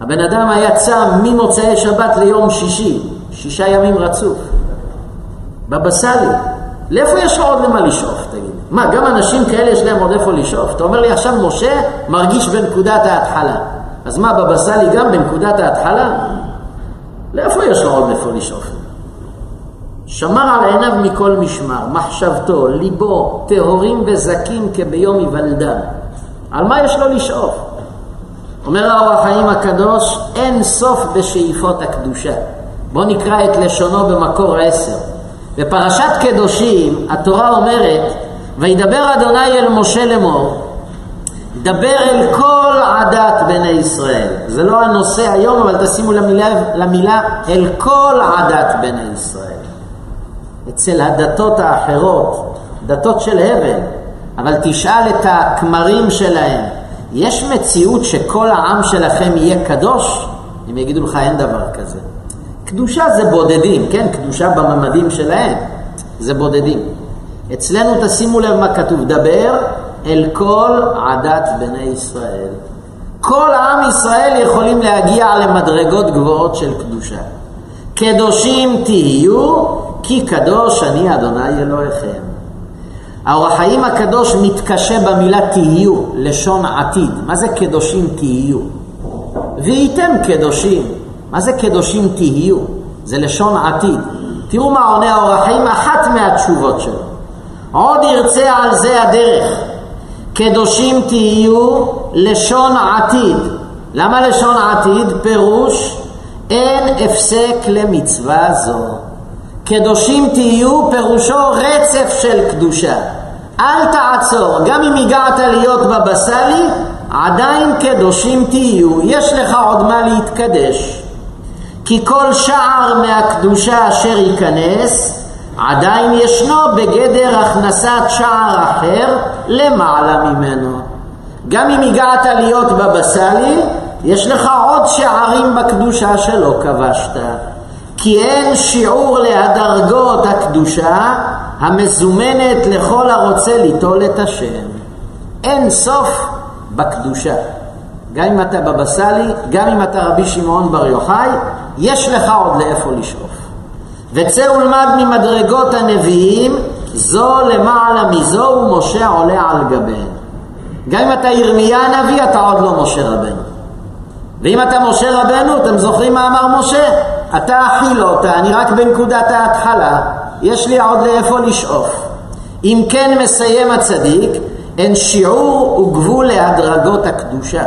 הבן אדם היה צם ממוצאי שבת ליום שישי, שישה ימים רצוף. בבא סאלי, לאיפה יש לו עוד למה לשאוף, תגיד? מה, גם אנשים כאלה יש להם עוד איפה לשאוף? אתה אומר לי עכשיו משה מרגיש בנקודת ההתחלה. אז מה, בבא גם בנקודת ההתחלה? לאיפה יש לו עוד איפה לשאוף? שמר על עיניו מכל משמר, מחשבתו, ליבו, טהורים וזכים כביום היוולדם. על מה יש לו לשאוף? אומר האור החיים הקדוש, אין סוף בשאיפות הקדושה. בואו נקרא את לשונו במקור עשר. בפרשת קדושים התורה אומרת, וידבר אדוני אל משה לאמור, דבר אל כל עדת בני ישראל. זה לא הנושא היום, אבל תשימו למילה, למילה אל כל עדת בני ישראל. אצל הדתות האחרות, דתות של הבל, אבל תשאל את הכמרים שלהם, יש מציאות שכל העם שלכם יהיה קדוש? הם יגידו לך אין דבר כזה. קדושה זה בודדים, כן? קדושה בממדים שלהם, זה בודדים. אצלנו תשימו לב מה כתוב, דבר אל כל עדת בני ישראל. כל עם ישראל יכולים להגיע למדרגות גבוהות של קדושה. קדושים תהיו, כי קדוש אני אדוני אלוהיכם. האור החיים הקדוש מתקשה במילה תהיו, לשון עתיד. מה זה קדושים תהיו? וייתם קדושים. מה זה קדושים תהיו? זה לשון עתיד. תראו מה עונה האור החיים, אחת מהתשובות שלו. עוד ירצה על זה הדרך. קדושים תהיו לשון עתיד. למה לשון עתיד? פירוש אין הפסק למצווה זו. קדושים תהיו פירושו רצף של קדושה. אל תעצור, גם אם הגעת להיות בבא סאלי, עדיין קדושים תהיו, יש לך עוד מה להתקדש. כי כל שער מהקדושה אשר ייכנס, עדיין ישנו בגדר הכנסת שער אחר למעלה ממנו. גם אם הגעת להיות בבא סאלי, יש לך עוד שערים בקדושה שלא כבשת. כי אין שיעור להדרגות הקדושה המזומנת לכל הרוצה ליטול את השם. אין סוף בקדושה. גם אם אתה בבא סאלי, גם אם אתה רבי שמעון בר יוחאי, יש לך עוד לאיפה לשאוף. וצא ולמד ממדרגות הנביאים, זו למעלה מזו ומשה עולה על גביהן. גם אם אתה ירמיה הנביא, אתה עוד לא משה רבנו. ואם אתה משה רבנו, אתם זוכרים מה אמר משה? אתה אותה, אני רק בנקודת ההתחלה, יש לי עוד לאיפה לשאוף. אם כן מסיים הצדיק, אין שיעור וגבול להדרגות הקדושה.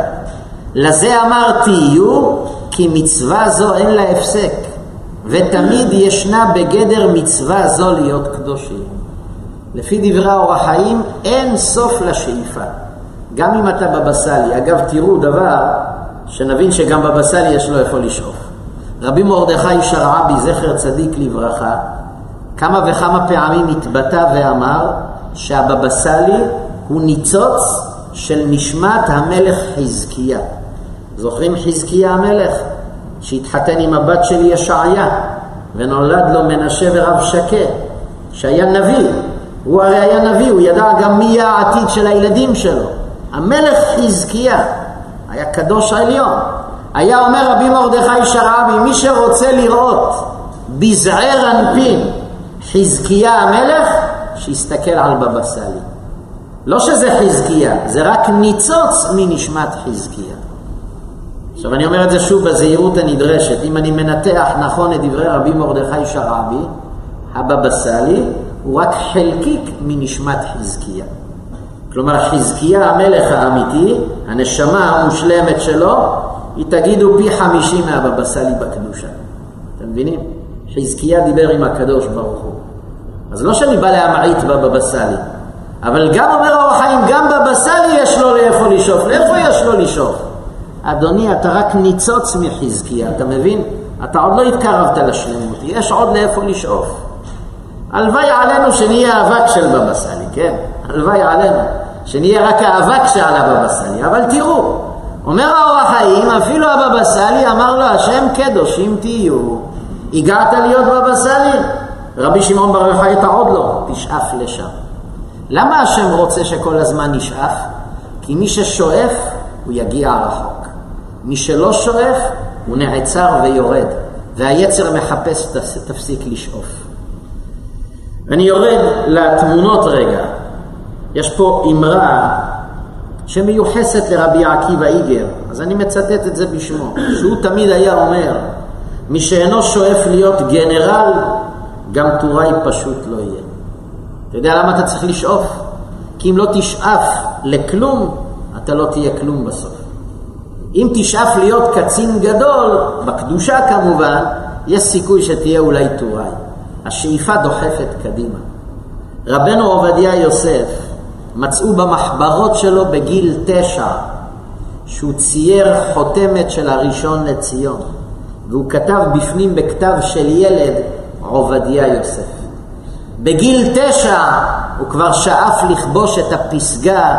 לזה אמר תהיו, כי מצווה זו אין לה הפסק, ותמיד ישנה בגדר מצווה זו להיות קדושים. לפי דברי האור החיים, אין סוף לשאיפה. גם אם אתה בבא סאלי. אגב, תראו דבר, שנבין שגם בבא סאלי יש לו איפה לשאוף. רבי מרדכי שרעבי, זכר צדיק לברכה, כמה וכמה פעמים התבטא ואמר שהבבא סאלי הוא ניצוץ של נשמת המלך חזקיה. זוכרים חזקיה המלך? שהתחתן עם הבת של ישעיה ונולד לו מנשה ורב שקה, שהיה נביא. הוא הרי היה נביא, הוא ידע גם מי יהיה העתיד של הילדים שלו. המלך חזקיה היה קדוש העליון. היה אומר רבי מרדכי שרעבי, מי שרוצה לראות בזער אנפין חזקיה המלך, שיסתכל על בבא סאלי. לא שזה חזקיה, זה רק ניצוץ מנשמת חזקיה. עכשיו אני אומר את זה שוב בזהירות הנדרשת, אם אני מנתח נכון את דברי רבי מרדכי שרעבי, הבבא סאלי הוא רק חלקיק מנשמת חזקיה. כלומר חזקיה המלך האמיתי, הנשמה המושלמת שלו, היא תגידו פי חמישים מהבבא סאלי בקדושה. אתם מבינים? חזקיה דיבר עם הקדוש ברוך הוא. אז לא שאני בא להמעיט בבבא סאלי, אבל גם אומר האור החיים, גם בבא סאלי יש לו לאיפה לשאוף. לאיפה יש לו לשאוף? אדוני, אתה רק ניצוץ מחזקיה, אתה מבין? אתה עוד לא התקרבת לשלמות, יש עוד לאיפה לשאוף. הלוואי עלינו שנהיה אבק של בבא סאלי, כן? הלוואי עלינו, שנהיה רק האבק שעל הבבא סאלי. אבל תראו, אומר האור החיים, אפילו הבבא סאלי אמר לו, השם קדושים תהיו. הגעת להיות בבא סאלי? רבי שמעון בר יוחאי, אתה עוד לא, תשאף לשם. למה השם רוצה שכל הזמן נשאף? כי מי ששואף, הוא יגיע רחוק. מי שלא שואף, הוא נעצר ויורד. והיצר מחפש, תפסיק לשאוף. אני יורד לתמונות רגע. יש פה אמרה שמיוחסת לרבי עקיבא איגר, אז אני מצטט את זה בשמו, שהוא תמיד היה אומר, מי שאינו שואף להיות גנרל, גם טוראי פשוט לא יהיה. אתה יודע למה אתה צריך לשאוף? כי אם לא תשאף לכלום, אתה לא תהיה כלום בסוף. אם תשאף להיות קצין גדול, בקדושה כמובן, יש סיכוי שתהיה אולי טוראי. השאיפה דוחפת קדימה. רבנו עובדיה יוסף, מצאו במחברות שלו בגיל תשע, שהוא צייר חותמת של הראשון לציון, והוא כתב בפנים בכתב של ילד עובדיה יוסף. בגיל תשע הוא כבר שאף לכבוש את הפסגה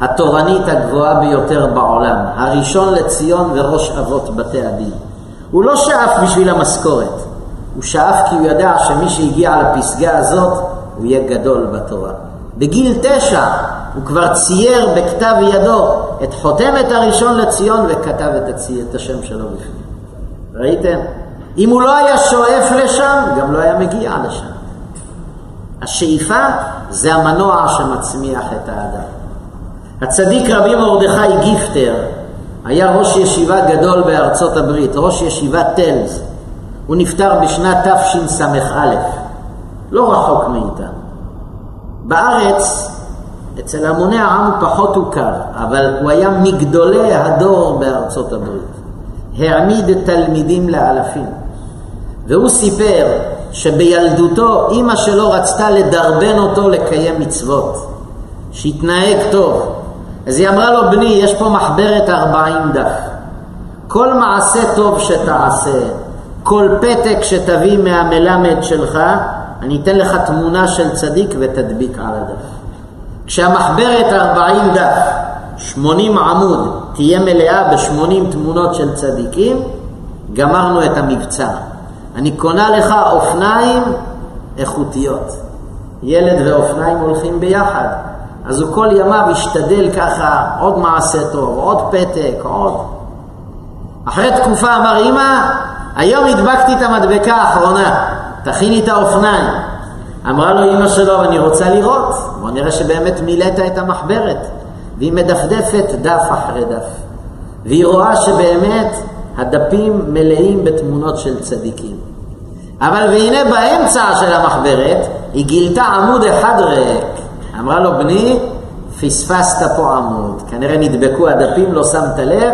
התורנית הגבוהה ביותר בעולם, הראשון לציון וראש אבות בתי הדין. הוא לא שאף בשביל המשכורת, הוא שאף כי הוא ידע שמי שהגיע לפסגה הזאת, הוא יהיה גדול בתורה. בגיל תשע הוא כבר צייר בכתב ידו את חותמת הראשון לציון וכתב את, הצי... את השם שלו בפנים. ראיתם? אם הוא לא היה שואף לשם, גם לא היה מגיע לשם. השאיפה זה המנוע שמצמיח את האדם. הצדיק רבי מרדכי גיפטר היה ראש ישיבה גדול בארצות הברית, ראש ישיבת טלס. הוא נפטר בשנת תשס"א, לא רחוק מאיתנו. בארץ, אצל המוני העם הוא פחות הוכר, אבל הוא היה מגדולי הדור בארצות הברית. העמיד תלמידים לאלפים. והוא סיפר שבילדותו אימא שלו רצתה לדרבן אותו לקיים מצוות, שיתנהג טוב. אז היא אמרה לו, בני, יש פה מחברת ארבעים דף. כל מעשה טוב שתעשה, כל פתק שתביא מהמלמד שלך, אני אתן לך תמונה של צדיק ותדביק על הדף. כשהמחברת ארבעים דף, שמונים עמוד, תהיה מלאה בשמונים תמונות של צדיקים, גמרנו את המבצע. אני קונה לך אופניים איכותיות. ילד ואופניים הולכים ביחד. אז הוא כל ימיו ישתדל ככה, עוד מעשה טוב, עוד פתק, עוד. אחרי תקופה אמר, אמא, היום הדבקתי את המדבקה האחרונה, תכיני את האופניים. אמרה לו אמא שלו, אני רוצה לראות. בוא נראה שבאמת מילאת את המחברת. והיא מדפדפת דף אחרי דף. והיא רואה שבאמת הדפים מלאים בתמונות של צדיקים. אבל והנה באמצע של המחברת היא גילתה עמוד אחד ריק. אמרה לו, בני, פספסת פה עמוד. כנראה נדבקו הדפים, לא שמת לב.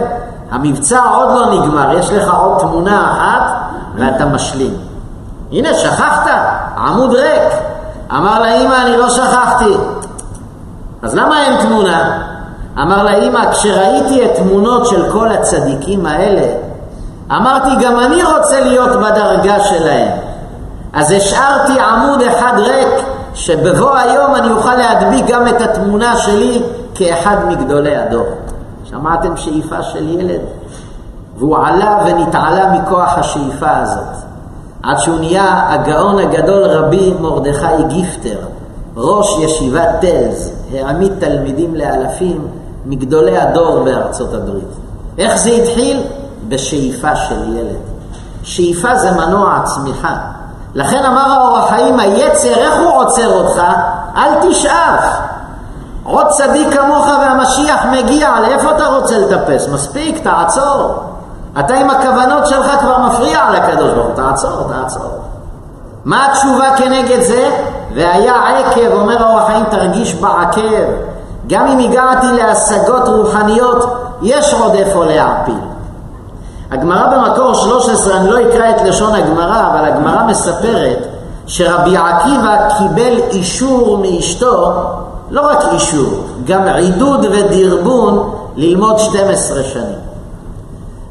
המבצע עוד לא נגמר, יש לך עוד תמונה אחת ואתה משלים. הנה, שכחת, עמוד ריק. אמר לה, אמא, אני לא שכחתי. אז למה אין תמונה? אמר לה, אמא, כשראיתי את תמונות של כל הצדיקים האלה, אמרתי, גם אני רוצה להיות בדרגה שלהם. אז השארתי עמוד אחד ריק, שבבוא היום אני אוכל להדביק גם את התמונה שלי כאחד מגדולי הדור. שמעתם שאיפה של ילד? והוא עלה ונתעלה מכוח השאיפה הזאת. עד שהוא נהיה הגאון הגדול רבי מרדכי גיפטר, ראש ישיבת טלז, העמיד תלמידים לאלפים מגדולי הדור בארצות הברית. איך זה התחיל? בשאיפה של ילד. שאיפה זה מנוע הצמיחה. לכן אמר האור החיים, היצר, איך הוא עוצר אותך? אל תשאף. עוד צדיק כמוך והמשיח מגיע, לאיפה אתה רוצה לטפס? מספיק, תעצור. אתה עם הכוונות שלך כבר מפריע לקדוש ברוך הוא, תעצור, תעצור. מה התשובה כנגד זה? והיה עקב, אומר האור החיים, תרגיש בעקב. גם אם הגעתי להשגות רוחניות, יש עוד איפה להעפיל. הגמרא במקור 13, אני לא אקרא את לשון הגמרא, אבל הגמרא מספרת שרבי עקיבא קיבל אישור מאשתו, לא רק אישור, גם עידוד ודרבון ללמוד 12 שנים.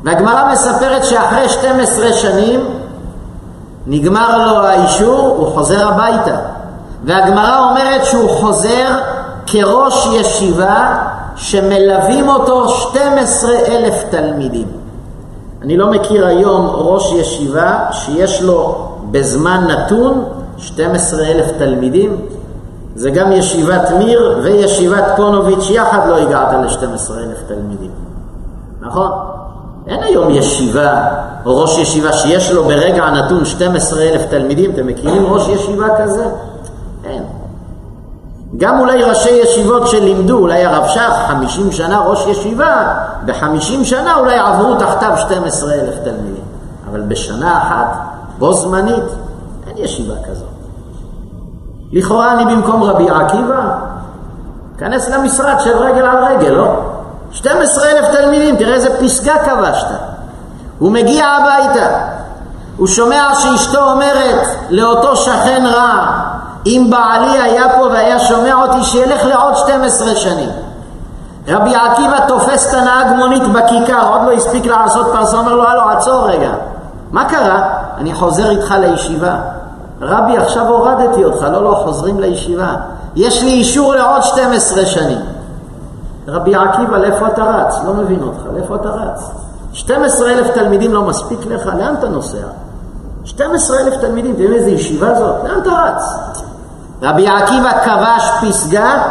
והגמרא מספרת שאחרי 12 שנים נגמר לו האישור, הוא חוזר הביתה. והגמרא אומרת שהוא חוזר כראש ישיבה שמלווים אותו 12 אלף תלמידים. אני לא מכיר היום ראש ישיבה שיש לו בזמן נתון 12 אלף תלמידים. זה גם ישיבת מיר וישיבת פונוביץ' יחד לא הגעת ל-12 אלף תלמידים. נכון? אין היום ישיבה או ראש ישיבה שיש לו ברגע נתון 12 אלף תלמידים. אתם מכירים ראש ישיבה כזה? אין. גם אולי ראשי ישיבות שלימדו, אולי הרב שך, 50 שנה ראש ישיבה, ב-50 שנה אולי עברו תחתיו 12 אלף תלמידים. אבל בשנה אחת, בו זמנית, אין ישיבה כזאת. לכאורה אני במקום רבי עקיבא, כנס למשרד של רגל על רגל, לא? 12 אלף תלמידים, תראה איזה פסגה כבשת. הוא מגיע הביתה, הוא שומע שאשתו אומרת לאותו שכן רע, אם בעלי היה פה והיה שומע אותי, שילך לעוד 12 שנים. רבי עקיבא תופס את הנהג מונית בכיכר, עוד לא הספיק לעשות פרסה, אומר לו, הלו, עצור רגע. מה קרה? אני חוזר איתך לישיבה. רבי, עכשיו הורדתי אותך, לא, לא, חוזרים לישיבה. יש לי אישור לעוד 12 שנים. רבי עקיבא, לאיפה אתה רץ? לא מבין אותך, לאיפה אתה רץ? 12 אלף תלמידים לא מספיק לך? לאן אתה נוסע? 12 אלף תלמידים, תראה איזה ישיבה זאת, לאן אתה רץ? רבי עקיבא כבש פסגה,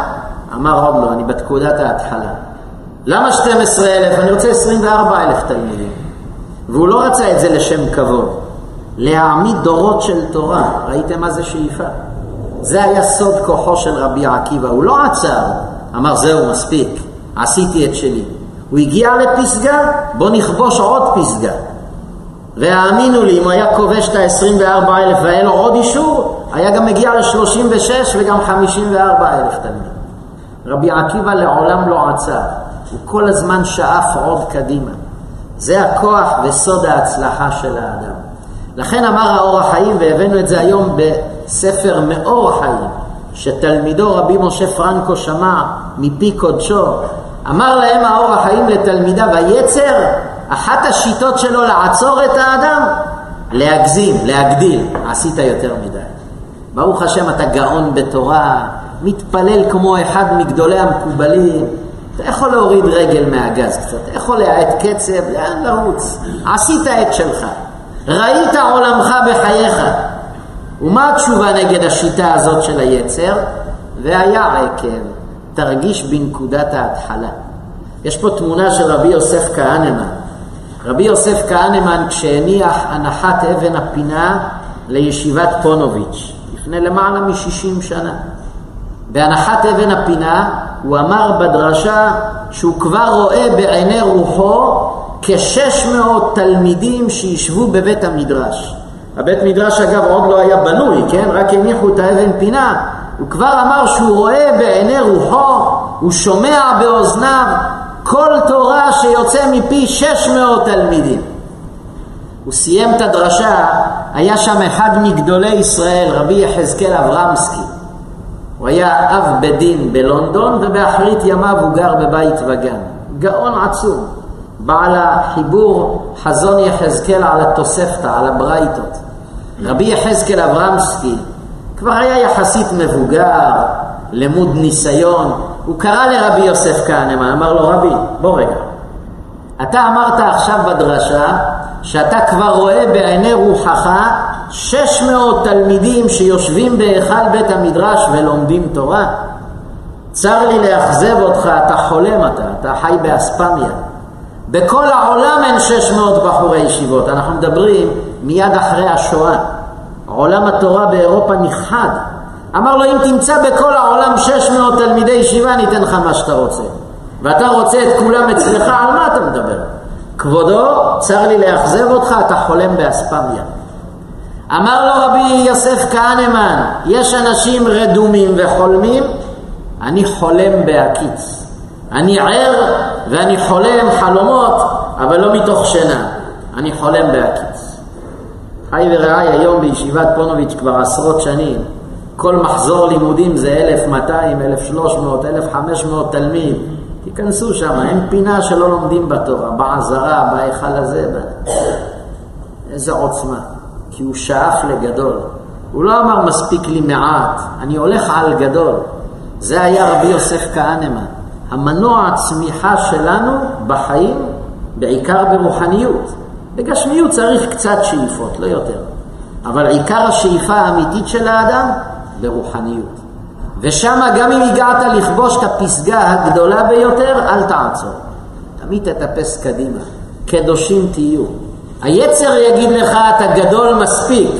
אמר עוד לא, אני בתקודת ההתחלה. למה 12 אלף? אני רוצה 24 אלף תלמידים. והוא לא רצה את זה לשם כבוד. להעמיד דורות של תורה. ראיתם מה זה שאיפה? זה היה סוד כוחו של רבי עקיבא. הוא לא עצר, אמר זהו, מספיק, עשיתי את שלי. הוא הגיע לפסגה, בוא נכבוש עוד פסגה. והאמינו לי, אם הוא היה כובש את ה-24 אלף והיה לו עוד אישור, היה גם מגיע ל-36 וגם 54 אלף תלמידים. רבי עקיבא לעולם לא עצר, הוא כל הזמן שאף עוד קדימה. זה הכוח וסוד ההצלחה של האדם. לכן אמר האור החיים, והבאנו את זה היום בספר מאור החיים, שתלמידו רבי משה פרנקו שמע מפי קודשו, אמר להם האור החיים לתלמידיו, היצר, אחת השיטות שלו לעצור את האדם, להגזים, להגדיל. עשית יותר מדי. ברוך השם, אתה גאון בתורה, מתפלל כמו אחד מגדולי המקובלים. אתה יכול להוריד רגל מהגז קצת, אתה יכול להאט קצב, לאן לרוץ? עשית את שלך. ראית עולמך בחייך. ומה התשובה נגד השיטה הזאת של היצר? והיה עקב, תרגיש בנקודת ההתחלה. יש פה תמונה של רבי יוסף כהנמן. רבי יוסף כהנמן כשהניח הנחת אבן הפינה לישיבת פונוביץ', לפני למעלה מ-60 שנה. בהנחת אבן הפינה הוא אמר בדרשה שהוא כבר רואה בעיני רוחו כ-600 תלמידים שישבו בבית המדרש. הבית מדרש אגב עוד לא היה בנוי, כן? רק הניחו את האבן פינה. הוא כבר אמר שהוא רואה בעיני רוחו, הוא שומע באוזניו כל תורה שיוצא מפי 600 תלמידים. הוא סיים את הדרשה, היה שם אחד מגדולי ישראל, רבי יחזקאל אברמסקי. הוא היה אב בית דין בלונדון, ובאחרית ימיו הוא גר בבית וגן. גאון עצום, בעל החיבור חזון יחזקאל על התוספתא, על הברייתות. רבי יחזקאל אברמסקי כבר היה יחסית מבוגר, למוד ניסיון. הוא קרא לרבי יוסף כהנמן, אמר לו, רבי, בוא רגע. אתה אמרת עכשיו בדרשה שאתה כבר רואה בעיני רוחך שש מאות תלמידים שיושבים בהיכל בית המדרש ולומדים תורה? צר לי לאכזב אותך, אתה חולם אתה, אתה חי באספמיה. בכל העולם אין 600 בחורי ישיבות, אנחנו מדברים מיד אחרי השואה. עולם התורה באירופה נכחד. אמר לו, אם תמצא בכל העולם 600 תלמידי ישיבה, אני אתן לך מה שאתה רוצה. ואתה רוצה את כולם אצלך, על מה אתה מדבר? כבודו, צר לי לאכזב אותך, אתה חולם באספמיה. אמר לו רבי יוסף כהנמן, יש אנשים רדומים וחולמים, אני חולם בהקיץ. אני ער ואני חולם חלומות, אבל לא מתוך שינה. אני חולם בהקיץ. חי ורעי היום בישיבת פונוביץ' כבר עשרות שנים. כל מחזור לימודים זה 1,200, 1,300, 1,500 תלמיד. תיכנסו שם, אין פינה שלא לומדים בתורה, בעזרה, בהיכל הזה. ב... איזה עוצמה. כי הוא שייך לגדול. הוא לא אמר מספיק לי מעט, אני הולך על גדול. זה היה רבי יוסף כהנמן. המנוע הצמיחה שלנו בחיים, בעיקר ברוחניות. בגשמיות צריך קצת שאיפות, לא יותר. אבל עיקר השאיפה האמיתית של האדם, ברוחניות. ושם גם אם הגעת לכבוש את הפסגה הגדולה ביותר, אל תעצור. תמיד תטפס קדימה. קדושים תהיו. היצר יגיד לך, אתה גדול מספיק,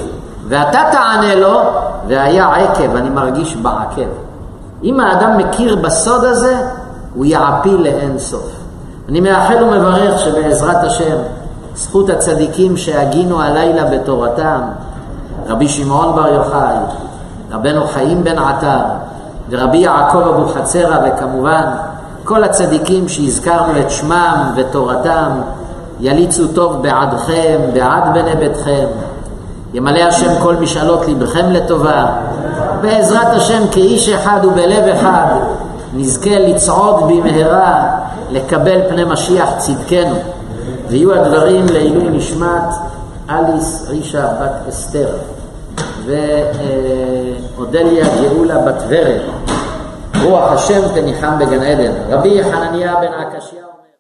ואתה תענה לו, והיה עקב, אני מרגיש בעקב. אם האדם מכיר בסוד הזה, הוא יעפיל לאין סוף. אני מאחל ומברך שבעזרת השם, זכות הצדיקים שהגינו הלילה בתורתם, רבי שמעון בר יוחאי, רבנו חיים בן עטר, ורבי יעקב אבוחצירא, וכמובן כל הצדיקים שהזכרנו את שמם ותורתם, יליצו טוב בעדכם, בעד בני ביתכם. ימלא השם כל משאלות לבכם לטובה. בעזרת השם כאיש אחד ובלב אחד נזכה לצעוד במהרה לקבל פני משיח צדקנו. ויהיו הדברים לעילוי נשמת אליס רישה בת אסתר ואודליה גאולה בת ורד. רוח השם תניחם בגן עדן. רבי חנניה בן עקשיא